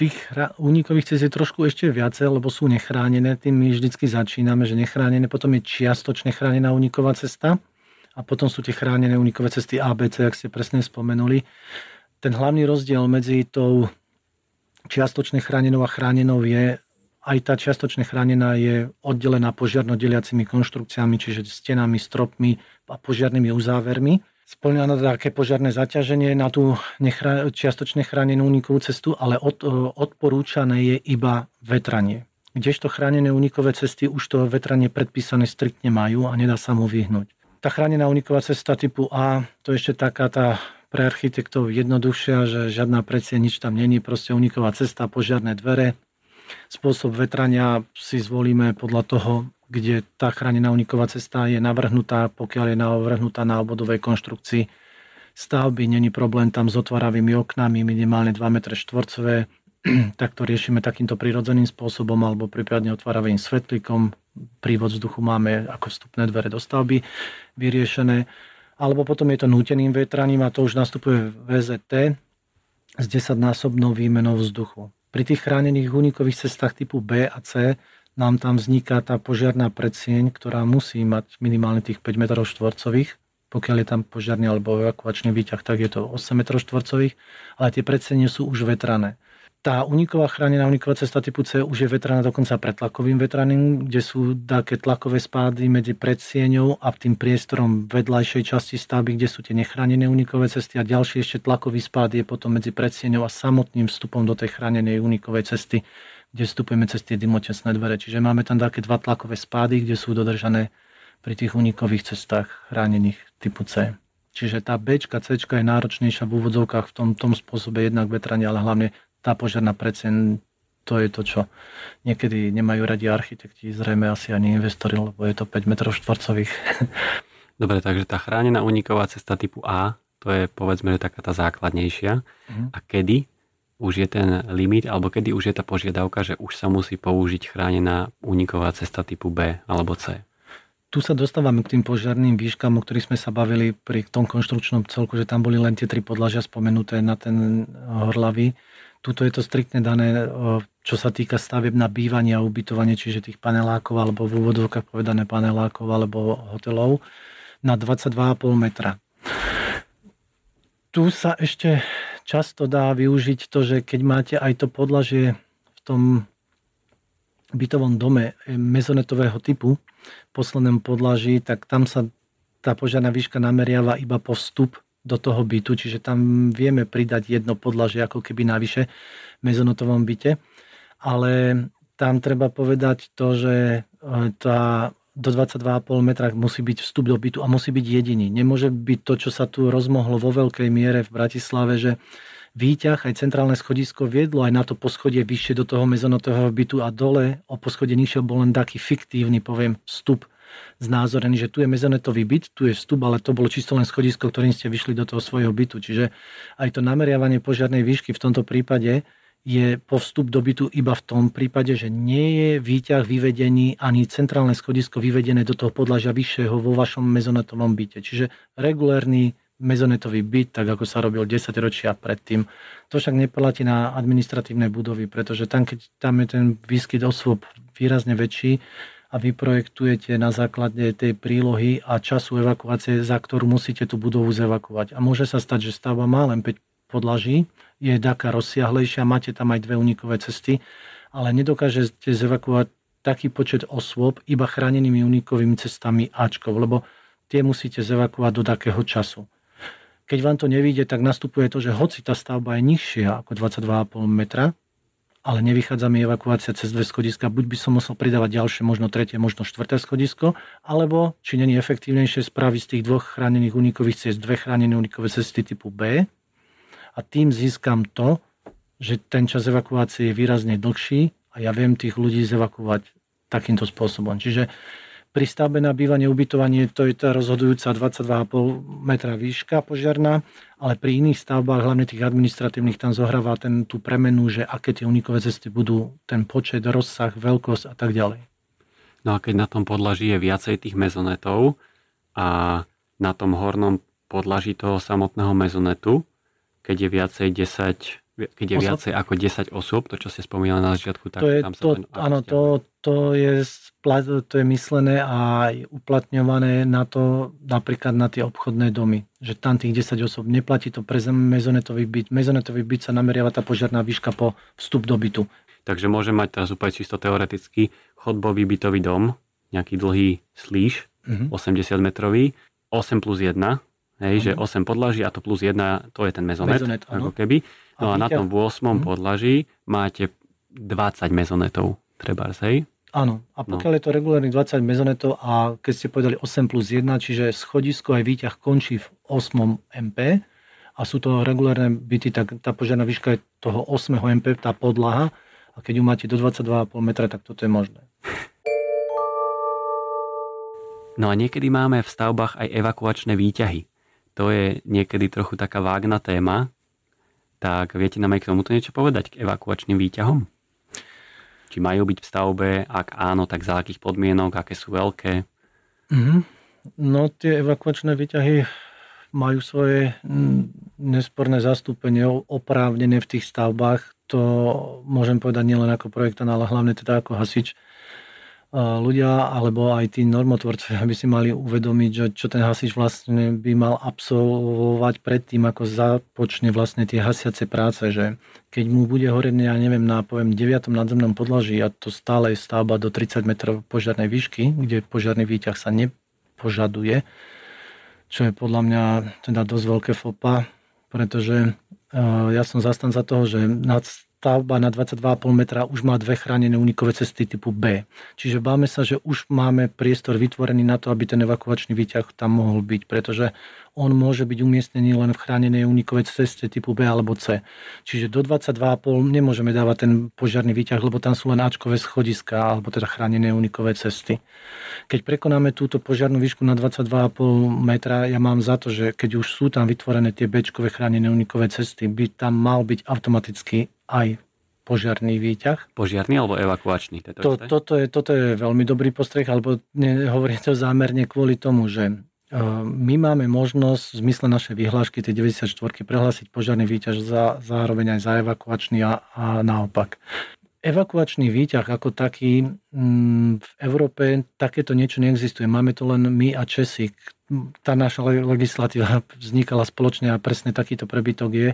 Tých únikových ciest je trošku ešte viacej, lebo sú nechránené. Tým my vždycky začíname, že nechránené, potom je čiastočne chránená uniková cesta a potom sú tie chránené unikové cesty A, B, C, ak ste presne spomenuli. Ten hlavný rozdiel medzi tou čiastočne chránenou a chránenou je aj tá čiastočne chránená je oddelená požiarno deliacimi konštrukciami, čiže stenami, stropmi a požiarnými uzávermi. Splňa na také požiarné zaťaženie na tú nechra- čiastočne chránenú unikovú cestu, ale od, odporúčané je iba vetranie. Kdežto chránené unikové cesty už to vetranie predpísané striktne majú a nedá sa mu vyhnúť. Tá chránená uniková cesta typu A, to je ešte taká tá pre architektov jednoduchšia, že žiadna precie, nič tam není, proste uniková cesta, požiarné dvere, Spôsob vetrania si zvolíme podľa toho, kde tá chránená uniková cesta je navrhnutá, pokiaľ je navrhnutá na obvodovej konštrukcii stavby, není problém tam s otváravými oknami, minimálne 2 m štvorcové, <clears throat> tak to riešime takýmto prirodzeným spôsobom alebo prípadne otváravým svetlíkom. Prívod vzduchu máme ako vstupné dvere do stavby vyriešené. Alebo potom je to núteným vetraním a to už nastupuje VZT s 10-násobnou výmenou vzduchu. Pri tých chránených únikových cestách typu B a C nám tam vzniká tá požiarná predsieň, ktorá musí mať minimálne tých 5 m štvorcových. Pokiaľ je tam požiarný alebo evakuačný výťah, tak je to 8 m štvorcových, ale tie predsiene sú už vetrané. Tá uniková chránená uniková cesta typu C už je vetraná dokonca pretlakovým vetraným, kde sú také tlakové spády medzi predsieňou a tým priestorom vedľajšej časti stavby, kde sú tie nechránené unikové cesty a ďalší ešte tlakový spád je potom medzi predsieňou a samotným vstupom do tej chránenej unikovej cesty, kde vstupujeme cez tie dymotesné dvere. Čiže máme tam také dva tlakové spády, kde sú dodržané pri tých unikových cestách chránených typu C. Čiže tá B, C je náročnejšia v úvodzovkách v tom, tom spôsobe jednak vetrania, ale hlavne tá požiarná precen, to je to, čo niekedy nemajú radi architekti, zrejme asi ani investori, lebo je to 5 m štvorcových. <laughs> Dobre, takže tá chránená uniková cesta typu A, to je povedzme že taká tá základnejšia. Mm. A kedy už je ten limit, alebo kedy už je tá požiadavka, že už sa musí použiť chránená uniková cesta typu B alebo C? Tu sa dostávame k tým požiarným výškam, o ktorých sme sa bavili pri tom konštrukčnom celku, že tam boli len tie tri podlažia spomenuté na ten horlavý Tuto je to striktne dané, čo sa týka stavieb na bývanie a ubytovanie, čiže tých panelákov alebo v úvodovkách povedané panelákov alebo hotelov na 22,5 metra. Tu sa ešte často dá využiť to, že keď máte aj to podlažie v tom bytovom dome mezonetového typu, poslednom podlaží, tak tam sa tá požiadna výška nameriava iba po vstup do toho bytu, čiže tam vieme pridať jedno podlažie ako keby navyše v mezonotovom byte, ale tam treba povedať to, že e, tá do 22,5 metra musí byť vstup do bytu a musí byť jediný. Nemôže byť to, čo sa tu rozmohlo vo veľkej miere v Bratislave, že výťah aj centrálne schodisko viedlo aj na to poschodie vyššie do toho mezonotového bytu a dole o poschodie nižšie bol len taký fiktívny, poviem, vstup znázorený, že tu je mezonetový byt, tu je vstup, ale to bolo čisto len schodisko, ktorým ste vyšli do toho svojho bytu. Čiže aj to nameriavanie požiarnej výšky v tomto prípade je po vstup do bytu iba v tom prípade, že nie je výťah vyvedený ani centrálne schodisko vyvedené do toho podlažia vyššieho vo vašom mezonetovom byte. Čiže regulérny mezonetový byt, tak ako sa robil 10 ročia predtým. To však neplatí na administratívne budovy, pretože tam, keď tam je ten výskyt osôb výrazne väčší, a vy projektujete na základe tej prílohy a času evakuácie, za ktorú musíte tú budovu zevakovať. A môže sa stať, že stavba má len 5 podlaží, je taká rozsiahlejšia, máte tam aj dve unikové cesty, ale nedokážete zevakovať taký počet osôb iba chránenými unikovými cestami Ačkov, lebo tie musíte zevakovať do takého času. Keď vám to nevíde, tak nastupuje to, že hoci tá stavba je nižšia ako 22,5 metra, ale nevychádza mi evakuácia cez dve schodiska, buď by som musel pridávať ďalšie, možno tretie, možno štvrté schodisko, alebo či není efektívnejšie spraviť z tých dvoch chránených unikových ciest dve chránené unikové cesty typu B a tým získam to, že ten čas evakuácie je výrazne dlhší a ja viem tých ľudí zevakuovať takýmto spôsobom. Čiže pri stavbe na bývanie, ubytovanie to je tá rozhodujúca 22,5 metra výška požiarná, ale pri iných stavbách, hlavne tých administratívnych, tam zohráva ten, tú premenu, že aké tie unikové cesty budú, ten počet, rozsah, veľkosť a tak ďalej. No a keď na tom podlaží je viacej tých mezonetov a na tom hornom podlaží toho samotného mezonetu, keď je viacej 10 keď je viacej ako 10 osôb, to čo ste spomínali na začiatku, tak to je, tam sa to, Áno, to, to, je, to je myslené a uplatňované na to, napríklad na tie obchodné domy, že tam tých 10 osôb neplatí to pre mezonetový byt. Mezonetový byt sa nameriava tá požiarná výška po vstup do bytu. Takže môžem mať teraz úplne čisto teoreticky chodbový bytový dom, nejaký dlhý slíž, uh-huh. 80 metrový, 8 plus 1, hej, uh-huh. že 8 podlaží a to plus 1, to je ten mezonet, mezonet ako keby. No a, a na tom 8. Hmm. podlaží máte 20 mezonetov, treba hej? Áno, a no. pokiaľ no. je to regulárnych 20 mezonetov a keď ste povedali 8 plus 1, čiže schodisko aj výťah končí v 8 MP a sú to regulárne byty, tak tá požiadna výška je toho 8 MP, tá podlaha a keď ju máte do 22,5 metra, tak toto je možné. No a niekedy máme v stavbách aj evakuačné výťahy. To je niekedy trochu taká vágna téma, tak viete nám aj k tomuto niečo povedať, k evakuačným výťahom? Či majú byť v stavbe, ak áno, tak za akých podmienok, aké sú veľké? Mm-hmm. No tie evakuačné výťahy majú svoje nesporné zastúpenie oprávnené v tých stavbách. To môžem povedať nielen ako projektant, ale hlavne teda ako hasič ľudia alebo aj tí normotvorcovia by si mali uvedomiť, že čo ten hasič vlastne by mal absolvovať predtým, ako započne vlastne tie hasiace práce, že keď mu bude horeť, ja neviem, na poviem 9. nadzemnom podlaží a to stále je stavba do 30 metrov požiarnej výšky, kde požiarný výťah sa nepožaduje, čo je podľa mňa teda dosť veľké fopa, pretože ja som zastanca toho, že nad stavba na 22,5 metra už má dve chránené unikové cesty typu B. Čiže báme sa, že už máme priestor vytvorený na to, aby ten evakuačný výťah tam mohol byť, pretože on môže byť umiestnený len v chránenej unikovej ceste typu B alebo C. Čiže do 22,5 nemôžeme dávať ten požiarný výťah, lebo tam sú len Ačkové schodiska alebo teda chránené unikové cesty. Keď prekonáme túto požiarnú výšku na 22,5 metra, ja mám za to, že keď už sú tam vytvorené tie Bčkové chránené unikové cesty, by tam mal byť automaticky aj požiarný výťah. Požiarný alebo evakuačný? To, toto, je, toto je veľmi dobrý postreh, alebo hovorím to zámerne kvôli tomu, že my máme možnosť v zmysle našej vyhlášky tej 94 prehlásiť požiarný výťaž za, zároveň aj za evakuačný a, a naopak. Evakuačný výťah ako taký v Európe takéto niečo neexistuje. Máme to len my a Česi. Tá naša legislatíva vznikala spoločne a presne takýto prebytok je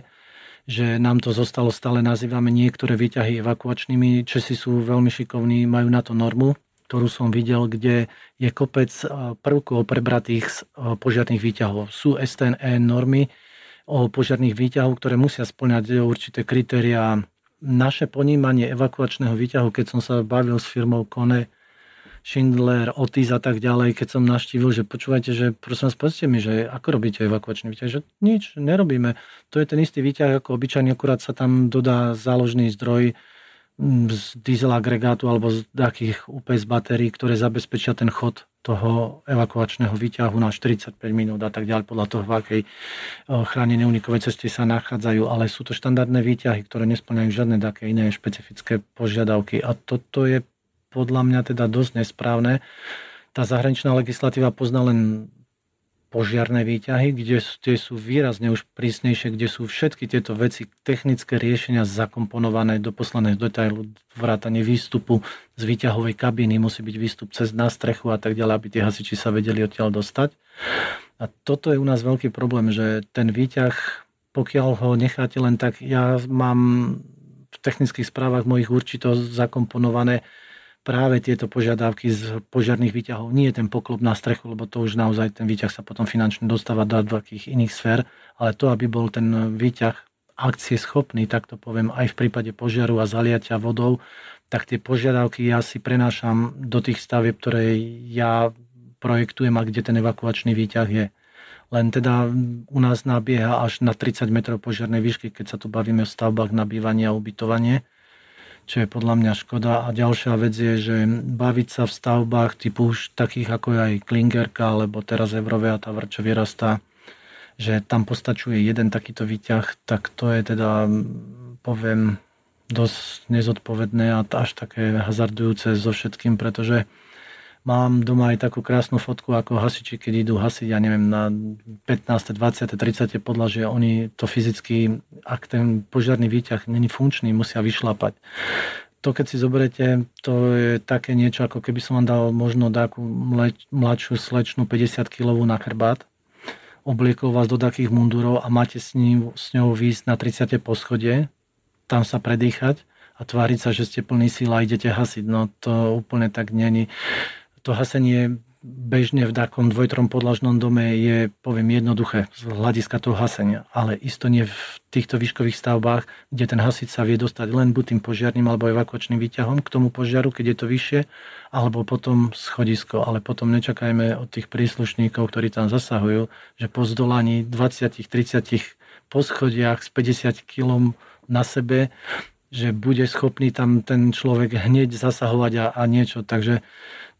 že nám to zostalo stále nazývame niektoré výťahy evakuačnými. Česi sú veľmi šikovní, majú na to normu, ktorú som videl, kde je kopec e, prvkov prebratých z e, požiarných výťahov. Sú STNE normy o požiarných výťahov, ktoré musia splňať určité kritériá. Naše ponímanie evakuačného výťahu, keď som sa bavil s firmou Kone, Schindler, Otis a tak ďalej, keď som naštívil, že počúvajte, že prosím vás, povedzte mi, že ako robíte evakuačný výťah, že nič, nerobíme. To je ten istý výťah ako obyčajný, akurát sa tam dodá záložný zdroj, z diesel agregátu alebo z takých UPS batérií, ktoré zabezpečia ten chod toho evakuačného výťahu na 45 minút a tak ďalej, podľa toho, v akej chránenej unikovej ceste sa nachádzajú, ale sú to štandardné výťahy, ktoré nesplňajú žiadne také iné špecifické požiadavky a toto je podľa mňa teda dosť nesprávne. Tá zahraničná legislatíva pozná len požiarné výťahy, kde, kde sú výrazne už prísnejšie, kde sú všetky tieto veci, technické riešenia zakomponované do posledného detailu, vrátanie výstupu z výťahovej kabíny, musí byť výstup cez na strechu a tak ďalej, aby tie hasiči sa vedeli odtiaľ dostať. A toto je u nás veľký problém, že ten výťah, pokiaľ ho necháte len tak, ja mám v technických správach mojich určito zakomponované práve tieto požiadavky z požiarných výťahov. Nie je ten poklop na strechu, lebo to už naozaj ten výťah sa potom finančne dostáva do takých iných sfér, ale to, aby bol ten výťah akcie schopný, tak to poviem, aj v prípade požiaru a zaliatia vodou, tak tie požiadavky ja si prenášam do tých stavieb, ktoré ja projektujem a kde ten evakuačný výťah je. Len teda u nás nabieha až na 30 metrov požiarnej výšky, keď sa tu bavíme o stavbách na bývanie a ubytovanie čo je podľa mňa škoda. A ďalšia vec je, že baviť sa v stavbách typu už takých ako aj Klingerka, alebo teraz Evrovia, tá čo vyrastá, že tam postačuje jeden takýto výťah, tak to je teda, poviem, dosť nezodpovedné a až také hazardujúce so všetkým, pretože Mám doma aj takú krásnu fotku, ako hasiči, keď idú hasiť, ja neviem, na 15., 20., 30. podľa, že oni to fyzicky, ak ten požiarný výťah není funkčný, musia vyšlapať. To, keď si zoberete, to je také niečo, ako keby som vám dal možno takú mladšiu slečnú 50 kg na chrbát, obliekol vás do takých mundurov a máte s, ním, s ňou výjsť na 30. poschodie, tam sa predýchať a tváriť sa, že ste plný síla a idete hasiť. No to úplne tak není to hasenie bežne v takom dvojtrom podlažnom dome je, poviem, jednoduché z hľadiska toho hasenia, ale isto nie v týchto výškových stavbách, kde ten hasič sa vie dostať len buď tým požiarným alebo evakuačným výťahom k tomu požiaru, keď je to vyššie, alebo potom schodisko. Ale potom nečakajme od tých príslušníkov, ktorí tam zasahujú, že po zdolaní 20-30 poschodiach s 50 kg na sebe že bude schopný tam ten človek hneď zasahovať a, a niečo. Takže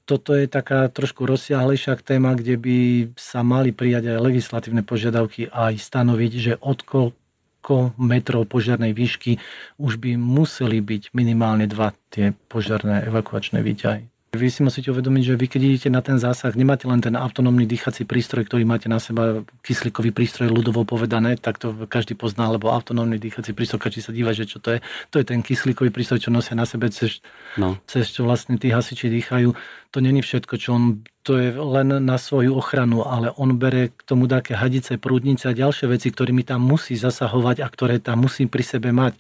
toto je taká trošku rozsiahlejšia téma, kde by sa mali prijať aj legislatívne požiadavky aj stanoviť, že od koľko metrov požiarnej výšky už by museli byť minimálne dva tie požiarné evakuačné výťahy. Vy si musíte uvedomiť, že vy keď idete na ten zásah, nemáte len ten autonómny dýchací prístroj, ktorý máte na seba, kyslíkový prístroj ľudovo povedané, tak to každý pozná, lebo autonómny dýchací prístroj, každý sa díva, že čo to je. To je ten kyslíkový prístroj, čo nosia na sebe, cez, no. cez čo vlastne tí hasiči dýchajú. To není všetko, čo on, to je len na svoju ochranu, ale on bere k tomu také hadice, prúdnice a ďalšie veci, ktorými tam musí zasahovať a ktoré tam musí pri sebe mať.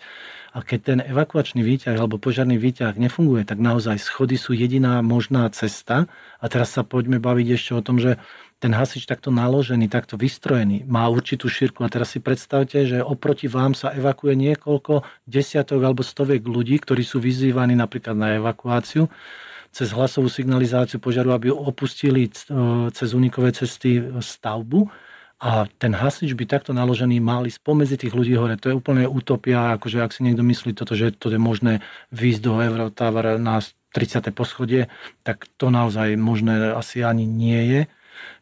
A keď ten evakuačný výťah alebo požiarný výťah nefunguje, tak naozaj schody sú jediná možná cesta. A teraz sa poďme baviť ešte o tom, že ten hasič takto naložený, takto vystrojený, má určitú šírku. A teraz si predstavte, že oproti vám sa evakuje niekoľko desiatok alebo stoviek ľudí, ktorí sú vyzývaní napríklad na evakuáciu cez hlasovú signalizáciu požiaru, aby opustili e, cez unikové cesty stavbu a ten hasič by takto naložený mal ísť pomedzi tých ľudí hore. To je úplne utopia, akože ak si niekto myslí toto, že to je možné výjsť do Eurotower na 30. poschodie, tak to naozaj možné asi ani nie je.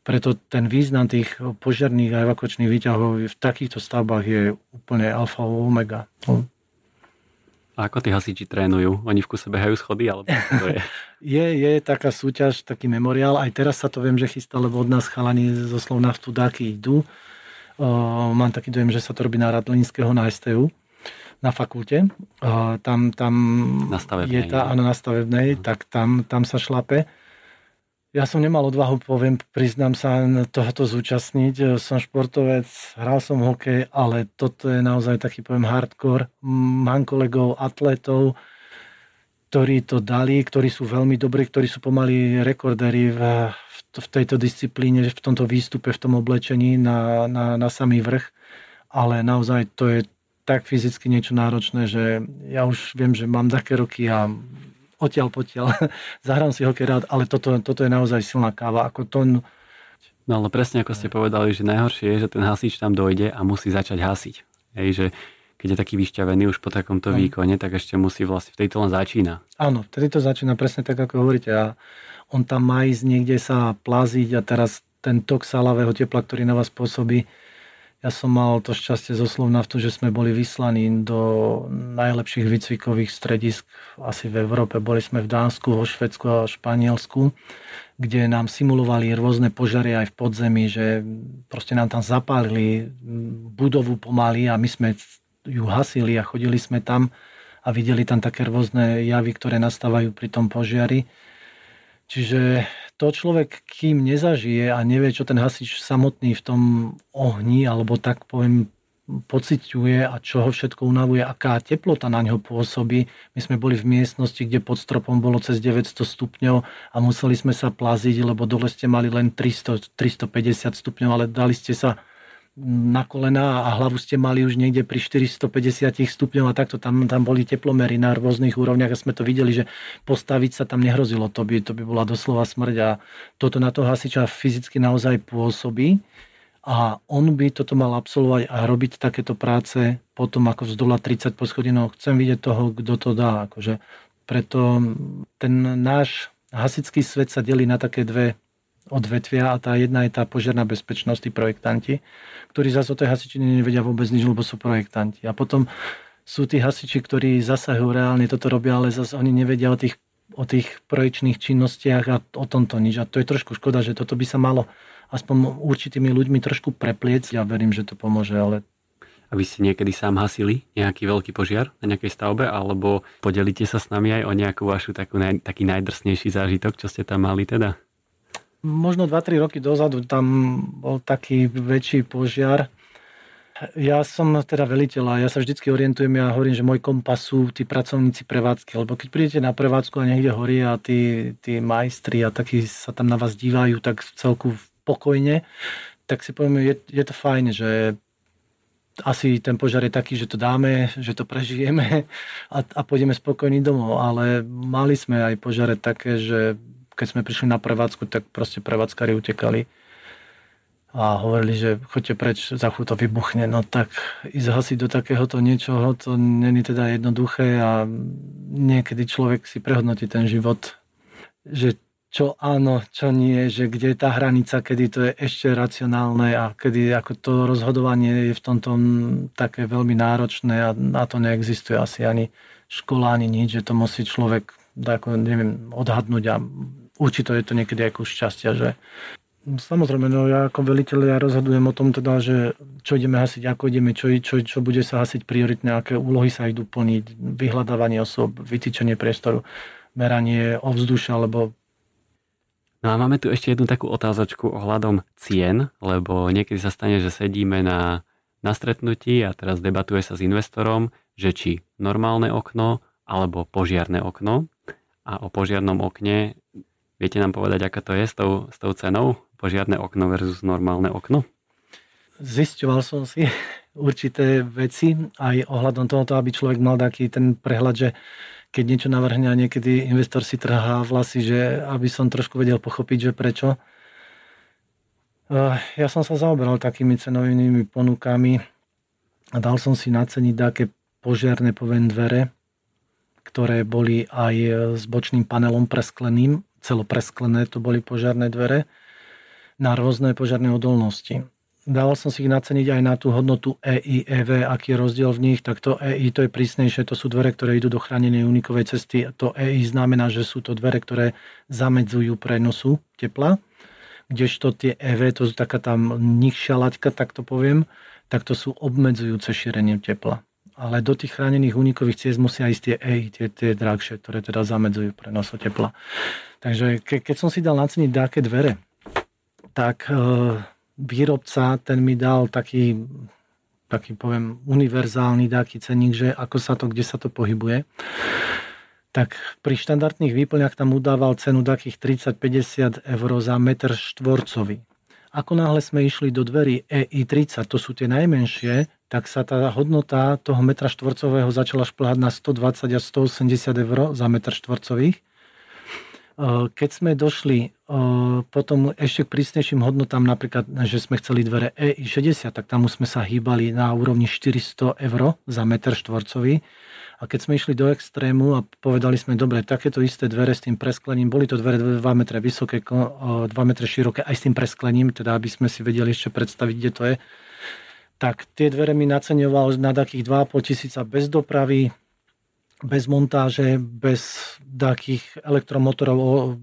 Preto ten význam tých požiarných a evakuačných výťahov v takýchto stavbách je úplne alfa omega. A ako tí hasiči trénujú? Oni v kuse behajú schody? Alebo to je? <laughs> je, je taká súťaž, taký memoriál. Aj teraz sa to viem, že chystá, lebo od nás chalani zo Slovna v Tudáky idú. Uh, mám taký dojem, že sa to robí na Radlínskeho na STU na fakulte. Uh, tam, tam na stavebnej, je tá, áno, na stavebnej, uh. tak tam, tam sa šlape. Ja som nemal odvahu, poviem, priznám sa, tohoto zúčastniť. Som športovec, hral som hokej, ale toto je naozaj taký, poviem, hardcore. Mám kolegov, atletov, ktorí to dali, ktorí sú veľmi dobrí, ktorí sú pomaly rekordéri v, v tejto disciplíne, v tomto výstupe, v tom oblečení na, na, na samý vrch. Ale naozaj to je tak fyzicky niečo náročné, že ja už viem, že mám také roky a odtiaľ potiaľ, <laughs> zahrám si hokej rád, ale toto, toto je naozaj silná káva. Ako to... No ale presne ako ste povedali, že najhoršie je, že ten hasič tam dojde a musí začať hasiť. Hej, že keď je taký vyšťavený už po takomto no. výkone, tak ešte musí vlastne v tejto len začína. Áno, vtedy to začína presne tak, ako hovoríte. A on tam má ísť niekde sa plaziť a teraz ten tok salavého tepla, ktorý na vás pôsobí, Ja som mal to šťastie zo Slovnaftu, že sme boli vyslaní do najlepších výcvikových stredisk asi v Európe. Boli sme v Dánsku, vo Švedsku a Španielsku, kde nám simulovali rôzne požiare aj v podzemí, že proste nám tam zapálili budovu pomaly a my sme ju hasili a chodili sme tam a videli tam také rôzne javy, ktoré nastávajú pri tom požiari. Čiže to človek, kým nezažije a nevie, čo ten hasič samotný v tom ohni, alebo tak poviem, pociťuje a čo ho všetko unavuje, aká teplota na ňo pôsobí. My sme boli v miestnosti, kde pod stropom bolo cez 900 stupňov a museli sme sa plaziť, lebo dole ste mali len 300, 350 stupňov, ale dali ste sa na kolena a hlavu ste mali už niekde pri 450 stupňov a takto tam, tam boli teplomery na rôznych úrovniach a sme to videli, že postaviť sa tam nehrozilo, to by, to by bola doslova smrť a toto na toho hasiča fyzicky naozaj pôsobí a on by toto mal absolvovať a robiť takéto práce potom ako vzdola 30 poschodinov. Chcem vidieť toho, kto to dá. Akože preto ten náš hasický svet sa delí na také dve odvetvia a tá jedna je tá požiarná bezpečnosť, tí projektanti, ktorí zase o tej hasičine nevedia vôbec nič, lebo sú projektanti. A potom sú tí hasiči, ktorí zasahujú reálne, toto robia, ale zase oni nevedia o tých, o tých projekčných činnostiach a o tomto nič. A to je trošku škoda, že toto by sa malo aspoň určitými ľuďmi trošku prepliec. Ja verím, že to pomôže, ale a vy ste niekedy sám hasili nejaký veľký požiar na nejakej stavbe, alebo podelíte sa s nami aj o nejakú vašu takú, taký najdrsnejší zážitok, čo ste tam mali teda? Možno 2-3 roky dozadu tam bol taký väčší požiar. Ja som teda veliteľ a ja sa vždycky orientujem, ja hovorím, že môj kompas sú tí pracovníci prevádzky, lebo keď prídete na prevádzku a niekde horí a tí, tí majstri a takí sa tam na vás dívajú tak celku pokojne, tak si povieme, je, je to fajn, že asi ten požiar je taký, že to dáme, že to prežijeme a, a pôjdeme spokojní domov, ale mali sme aj požiare také, že keď sme prišli na prevádzku, tak proste prevádzkari utekali a hovorili, že choďte preč, za to vybuchne. No tak ísť hasiť do takéhoto niečoho, to není teda jednoduché a niekedy človek si prehodnotí ten život, že čo áno, čo nie, že kde je tá hranica, kedy to je ešte racionálne a kedy ako to rozhodovanie je v tomto také veľmi náročné a na to neexistuje asi ani škola, ani nič, že to musí človek ako, neviem, odhadnúť a určite je to niekedy ako šťastia, že Samozrejme, no ja ako veliteľ ja rozhodujem o tom teda, že čo ideme hasiť, ako ideme, čo, čo, čo bude sa hasiť prioritne, aké úlohy sa idú plniť, vyhľadávanie osob, vytýčenie priestoru, meranie ovzdušia, alebo No a máme tu ešte jednu takú otázočku ohľadom cien, lebo niekedy sa stane, že sedíme na, na stretnutí a teraz debatuje sa s investorom, že či normálne okno alebo požiarne okno. A o požiarnom okne Viete nám povedať, aká to je s tou, s tou cenou? Požiadne okno versus normálne okno? Zisťoval som si <laughs> určité veci aj ohľadom tohoto, aby človek mal taký ten prehľad, že keď niečo navrhne a niekedy investor si trhá vlasy, že aby som trošku vedel pochopiť, že prečo. Eh, ja som sa zaoberal takými cenovými ponukami a dal som si naceniť také požiarne poviem dvere, ktoré boli aj s bočným panelom preskleným celopresklené to boli požiarné dvere na rôzne požiarné odolnosti. Dával som si ich naceniť aj na tú hodnotu EI, EV, aký je rozdiel v nich, tak to EI to je prísnejšie, to sú dvere, ktoré idú do chránenej unikovej cesty. To EI znamená, že sú to dvere, ktoré zamedzujú prenosu tepla, kdežto tie EV, to sú taká tam nižšia laťka, tak to poviem, tak to sú obmedzujúce šírenie tepla ale do tých chránených únikových ciest musia ísť tie EI, tie, tie drahšie, ktoré teda zamedzujú prenos tepla. Takže ke, keď som si dal naceniť dáke dvere, tak e, výrobca ten mi dal taký, taký poviem univerzálny dáky ceník, že ako sa to, kde sa to pohybuje. Tak pri štandardných výplňach tam udával cenu takých 30-50 eur za meter štvorcový. Ako náhle sme išli do dverí EI30, to sú tie najmenšie, tak sa tá hodnota toho metra štvorcového začala šplhať na 120 a 180 eur za metr štvorcových. Keď sme došli potom ešte k prísnejším hodnotám, napríklad, že sme chceli dvere EI60, tak tam už sme sa hýbali na úrovni 400 eur za meter štvorcový. A keď sme išli do extrému a povedali sme, dobre, takéto isté dvere s tým presklením, boli to dvere 2 metre vysoké, 2 metre široké, aj s tým presklením, teda aby sme si vedeli ešte predstaviť, kde to je tak tie dvere mi naceňoval na takých 2,5 tisíca bez dopravy, bez montáže, bez takých elektromotorov,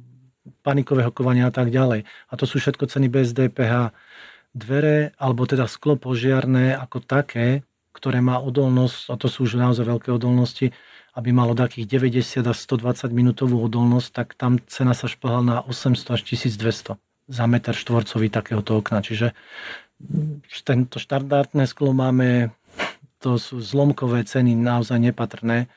panikového kovania a tak ďalej. A to sú všetko ceny bez DPH. Dvere, alebo teda sklo požiarné ako také, ktoré má odolnosť, a to sú už naozaj veľké odolnosti, aby malo takých 90 a 120 minútovú odolnosť, tak tam cena sa šplhala na 800 až 1200 za meter štvorcový takéhoto okna. Čiže tento štandardné sklo máme, to sú zlomkové ceny naozaj nepatrné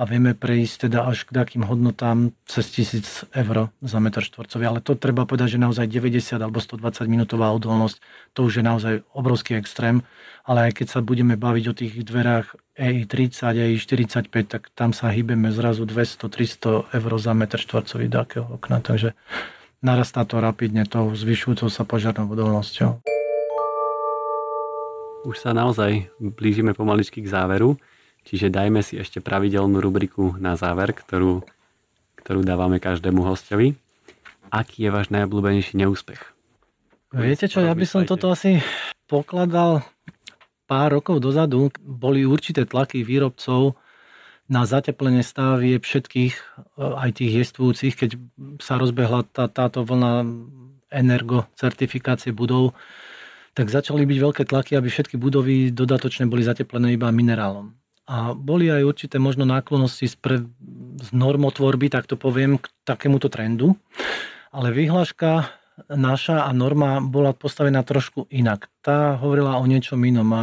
a vieme prejsť teda až k takým hodnotám cez 1000 eur za meter štvorcový. Ale to treba povedať, že naozaj 90 alebo 120 minútová odolnosť, to už je naozaj obrovský extrém. Ale aj keď sa budeme baviť o tých dverách EI30, EI45, tak tam sa hýbeme zrazu 200-300 eur za meter štvorcový takého okna. Takže narastá to rapidne tou zvyšujúcou sa požiarnou odolnosťou. Už sa naozaj blížime pomaličky k záveru, čiže dajme si ešte pravidelnú rubriku na záver, ktorú, ktorú dávame každému hostovi. Aký je váš najobľúbenejší neúspech? Viete čo, ja by som toto asi pokladal pár rokov dozadu. Boli určité tlaky výrobcov na zateplenie stávie všetkých, aj tých jestvujúcich, keď sa rozbehla tá, táto vlna energo certifikácie budov, tak začali byť veľké tlaky, aby všetky budovy dodatočne boli zateplené iba minerálom. A boli aj určité možno náklonosti z, pre, z normotvorby, tak to poviem, k takémuto trendu. Ale vyhláška naša a norma bola postavená trošku inak. Tá hovorila o niečom inom. A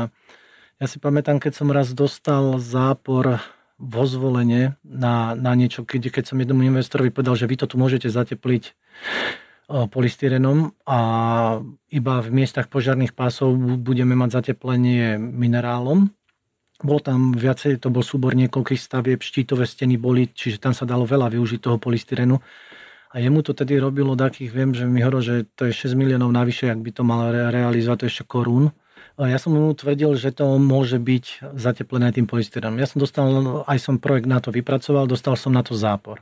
ja si pamätám, keď som raz dostal zápor vo zvolenie na, na niečo, keď, keď som jednomu investorovi povedal, že vy to tu môžete zatepliť polystyrenom a iba v miestach požiarných pásov budeme mať zateplenie minerálom. Bolo tam viacej, to bol súbor niekoľkých stavieb, štítové steny boli, čiže tam sa dalo veľa využiť toho polystyrenu. A jemu to tedy robilo takých, viem, že mi hovoril, že to je 6 miliónov navyše, ak by to mal realizovať, to je ešte korún. Ja som mu tvrdil, že to môže byť zateplené tým polystyrenom. Ja som dostal, aj som projekt na to vypracoval, dostal som na to zápor.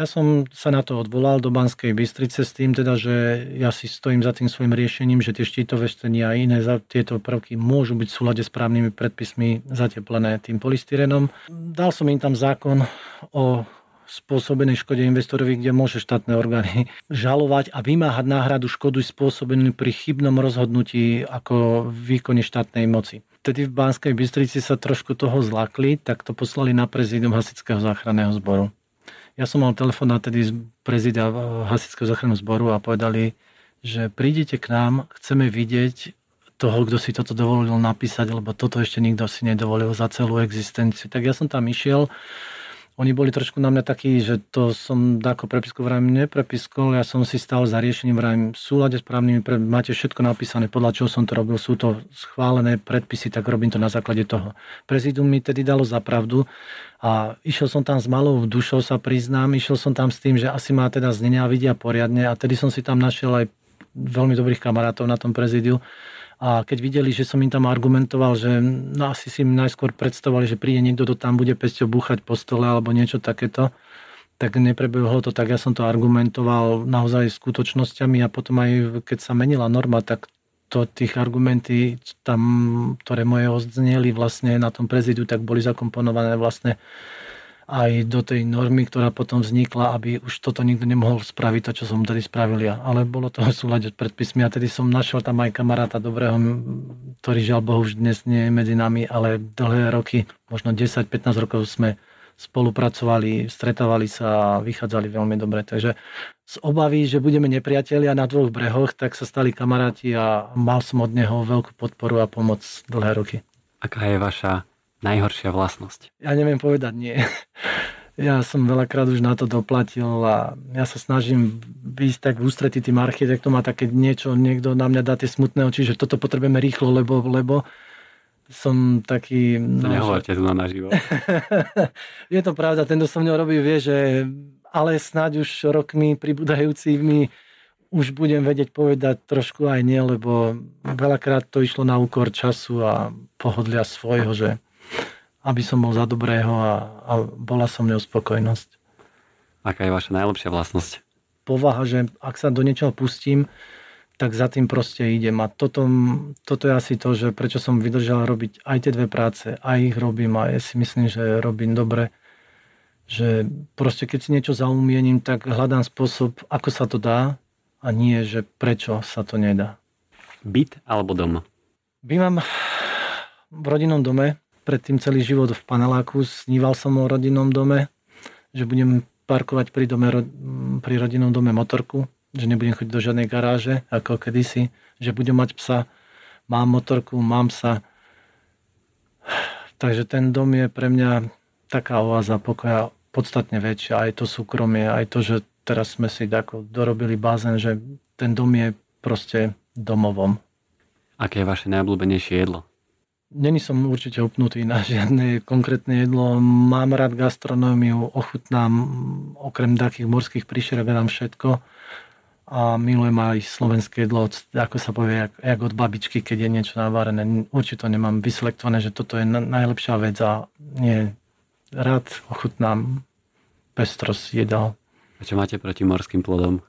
Ja som sa na to odvolal do Banskej Bystrice s tým teda, že ja si stojím za tým svojim riešením, že tie štítové steny a iné za tieto prvky môžu byť v súlade s právnymi predpismi zateplené tým polystyrenom. Dal som im tam zákon o spôsobenej škode investorovi, kde môže štátne orgány <laughs> žalovať a vymáhať náhradu škodu spôsobenú pri chybnom rozhodnutí ako výkone štátnej moci. Vtedy v Banskej Bystrici sa trošku toho zlakli, tak to poslali na prezidium Hasického záchranného zboru. Ja som mal telefonát tedy z prezida Hasického záchranného zboru a povedali, že prídete k nám, chceme vidieť toho, kto si toto dovolil napísať, lebo toto ešte nikto si nedovolil za celú existenciu. Tak ja som tam išiel, oni boli trošku na mňa takí, že to som ako prepisku vrajím neprepiskol, ja som si stál za riešením vrajím v súlade s právnymi, pre, máte všetko napísané, podľa čoho som to robil, sú to schválené predpisy, tak robím to na základe toho. Prezidium mi tedy dalo za pravdu a išiel som tam s malou dušou, sa priznám, išiel som tam s tým, že asi ma teda znenia vidia poriadne a tedy som si tam našiel aj veľmi dobrých kamarátov na tom prezidiu a keď videli, že som im tam argumentoval, že no asi si im najskôr predstavovali, že príde niekto, kto tam bude pesťou búchať po stole alebo niečo takéto, tak neprebehlo to tak. Ja som to argumentoval naozaj skutočnosťami a potom aj keď sa menila norma, tak to tých argumenty tam, ktoré moje odzneli vlastne na tom prezidiu, tak boli zakomponované vlastne aj do tej normy, ktorá potom vznikla, aby už toto nikto nemohol spraviť, to, čo som tedy spravil ja. Ale bolo to v súľade predpismi a tedy som našiel tam aj kamaráta dobrého, ktorý žiaľ Bohu už dnes nie je medzi nami, ale dlhé roky, možno 10-15 rokov sme spolupracovali, stretávali sa a vychádzali veľmi dobre. Takže z obavy, že budeme nepriatelia na dvoch brehoch, tak sa stali kamaráti a mal som od neho veľkú podporu a pomoc dlhé roky. Aká je vaša najhoršia vlastnosť? Ja neviem povedať nie. <laughs> Ja som veľakrát už na to doplatil a ja sa snažím výjsť tak v ústretí tým architektom a také niečo, niekto na mňa dá tie smutné oči, že toto potrebujeme rýchlo, lebo, lebo som taký... No, Nehovorte tu na naživo. <laughs> je to pravda, ten, kto so mnou robí, vie, že ale snáď už rokmi pribúdajúcimi už budem vedieť povedať trošku aj nie, lebo veľakrát to išlo na úkor času a pohodlia svojho, že aby som bol za dobrého a, a bola som mňou spokojnosť. Aká je vaša najlepšia vlastnosť? Povaha, že ak sa do niečoho pustím, tak za tým proste idem. A toto, toto je asi to, že prečo som vydržal robiť aj tie dve práce, aj ich robím a ja si myslím, že robím dobre. Že proste keď si niečo zaumiením, tak hľadám spôsob, ako sa to dá a nie, že prečo sa to nedá. Byt alebo dom? Bývam v rodinnom dome, predtým celý život v paneláku, sníval som o rodinnom dome, že budem parkovať pri, dome, pri rodinnom dome motorku, že nebudem chodiť do žiadnej garáže, ako kedysi, že budem mať psa, mám motorku, mám sa. Takže ten dom je pre mňa taká oáza pokoja podstatne väčšia. Aj to súkromie, aj to, že teraz sme si tako dorobili bazén, že ten dom je proste domovom. Aké je vaše najobľúbenejšie jedlo? Není som určite upnutý na žiadne konkrétne jedlo. Mám rád gastronómiu, ochutnám okrem takých morských príšerok, dám všetko a milujem aj slovenské jedlo, ako sa povie, jak, jak od babičky, keď je niečo navarené. Určite nemám vyselektované, že toto je najlepšia vec a nie, rád ochutnám pestrosť jedal. A čo máte proti morským plodom?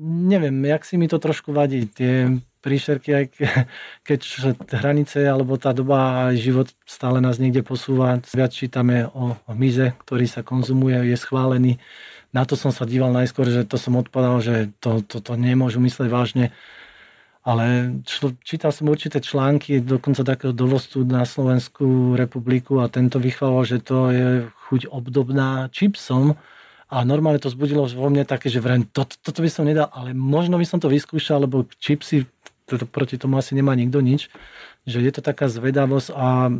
Neviem, jak si mi to trošku vadí. Tie príšerky, aj keď hranice alebo tá doba aj život stále nás niekde posúva. Viac čítame o hmyze, ktorý sa konzumuje, je schválený na to som sa díval najskôr, že to som odpadal, že to, to, to nemôžu mysleť vážne. Ale čl- čítal som určité články, dokonca takého dovostu na Slovensku republiku a tento vychvaloval, že to je chuť obdobná čipsom. A normálne to zbudilo vo mne také, že vrem, to, toto by som nedal, ale možno by som to vyskúšal, lebo čipsy, to, proti tomu asi nemá nikto nič, že je to taká zvedavosť a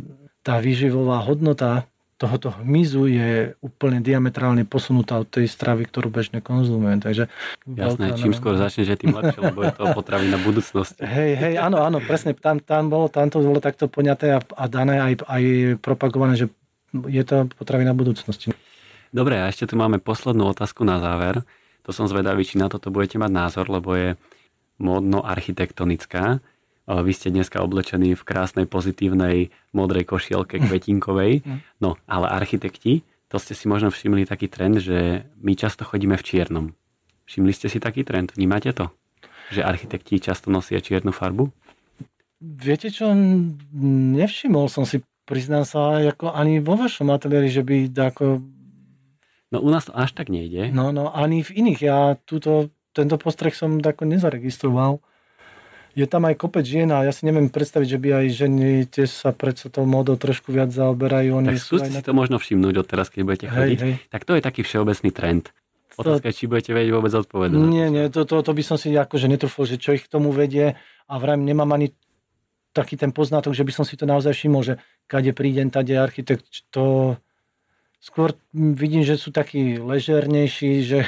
tá výživová hodnota tohoto hmyzu je úplne diametrálne posunutá od tej stravy, ktorú bežne konzumujeme. Takže Jasné, čím skôr začne, že tým lepšie, lebo je to na budúcnosť. Hej, hej, áno, áno, presne, tam, tam, bolo, tam to bolo takto poňaté a, a dané aj, aj propagované, že je to na budúcnosti. Dobre, a ešte tu máme poslednú otázku na záver. To som zvedavý, či na toto budete mať názor, lebo je módno architektonická. Vy ste dneska oblečení v krásnej, pozitívnej, modrej košielke <laughs> kvetinkovej. Mm. No, ale architekti, to ste si možno všimli taký trend, že my často chodíme v čiernom. Všimli ste si taký trend? Vnímate to? Že architekti často nosia čiernu farbu? Viete čo, nevšimol som si, priznám sa, ako ani vo vašom ateliéri, že by ako... No u nás to až tak nejde. No, no, ani v iných. Ja túto, tento postreh som tako nezaregistroval je tam aj kopec žien a ja si neviem predstaviť, že by aj ženy tiež sa predsa tou módou trošku viac zaoberajú. Oni tak skúste si to možno všimnúť od teraz, keď budete chodiť. Hej, hej. Tak to je taký všeobecný trend. Otázka je, či budete vedieť vôbec odpovedať. Nie, nie, to, to, to by som si akože netrúfol, že čo ich k tomu vedie a vrajím, nemám ani taký ten poznatok, že by som si to naozaj všimol, že kade prídem, tade architekt, to skôr vidím, že sú takí ležernejší, že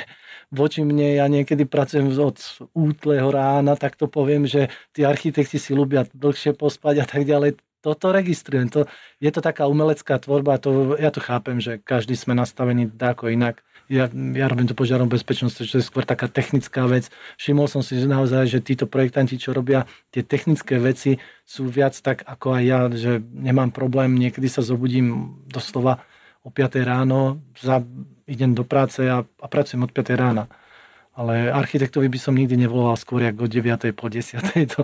voči mne, ja niekedy pracujem od útleho rána, tak to poviem, že tí architekti si ľubia dlhšie pospať a tak ďalej. Toto registrujem. To, je to taká umelecká tvorba, to, ja to chápem, že každý sme nastavení ako inak. Ja, ja robím to požiarom bezpečnosti, čo je skôr taká technická vec. Všimol som si že naozaj, že títo projektanti, čo robia tie technické veci, sú viac tak ako aj ja, že nemám problém, niekedy sa zobudím doslova o 5 ráno, za, idem do práce a, a pracujem od 5 rána. Ale architektovi by som nikdy nevolal skôr ako od 9. po 10. To,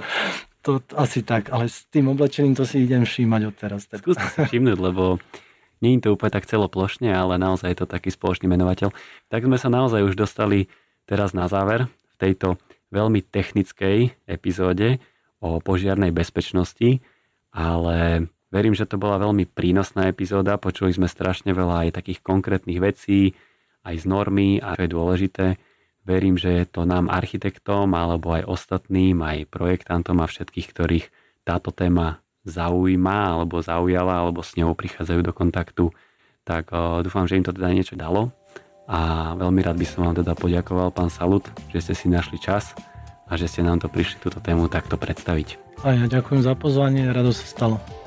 to, asi tak, ale s tým oblečením to si idem všímať od teraz. Skúste si všimnúť, lebo nie je to úplne tak celoplošne, ale naozaj je to taký spoločný menovateľ. Tak sme sa naozaj už dostali teraz na záver v tejto veľmi technickej epizóde o požiarnej bezpečnosti, ale Verím, že to bola veľmi prínosná epizóda, počuli sme strašne veľa aj takých konkrétnych vecí, aj z normy a čo je dôležité, verím, že to nám architektom alebo aj ostatným, aj projektantom a všetkých, ktorých táto téma zaujíma alebo zaujala alebo s ňou prichádzajú do kontaktu, tak dúfam, že im to teda niečo dalo a veľmi rád by som vám teda poďakoval, pán Salut, že ste si našli čas a že ste nám to prišli túto tému takto predstaviť. A ja ďakujem za pozvanie, rado sa stalo.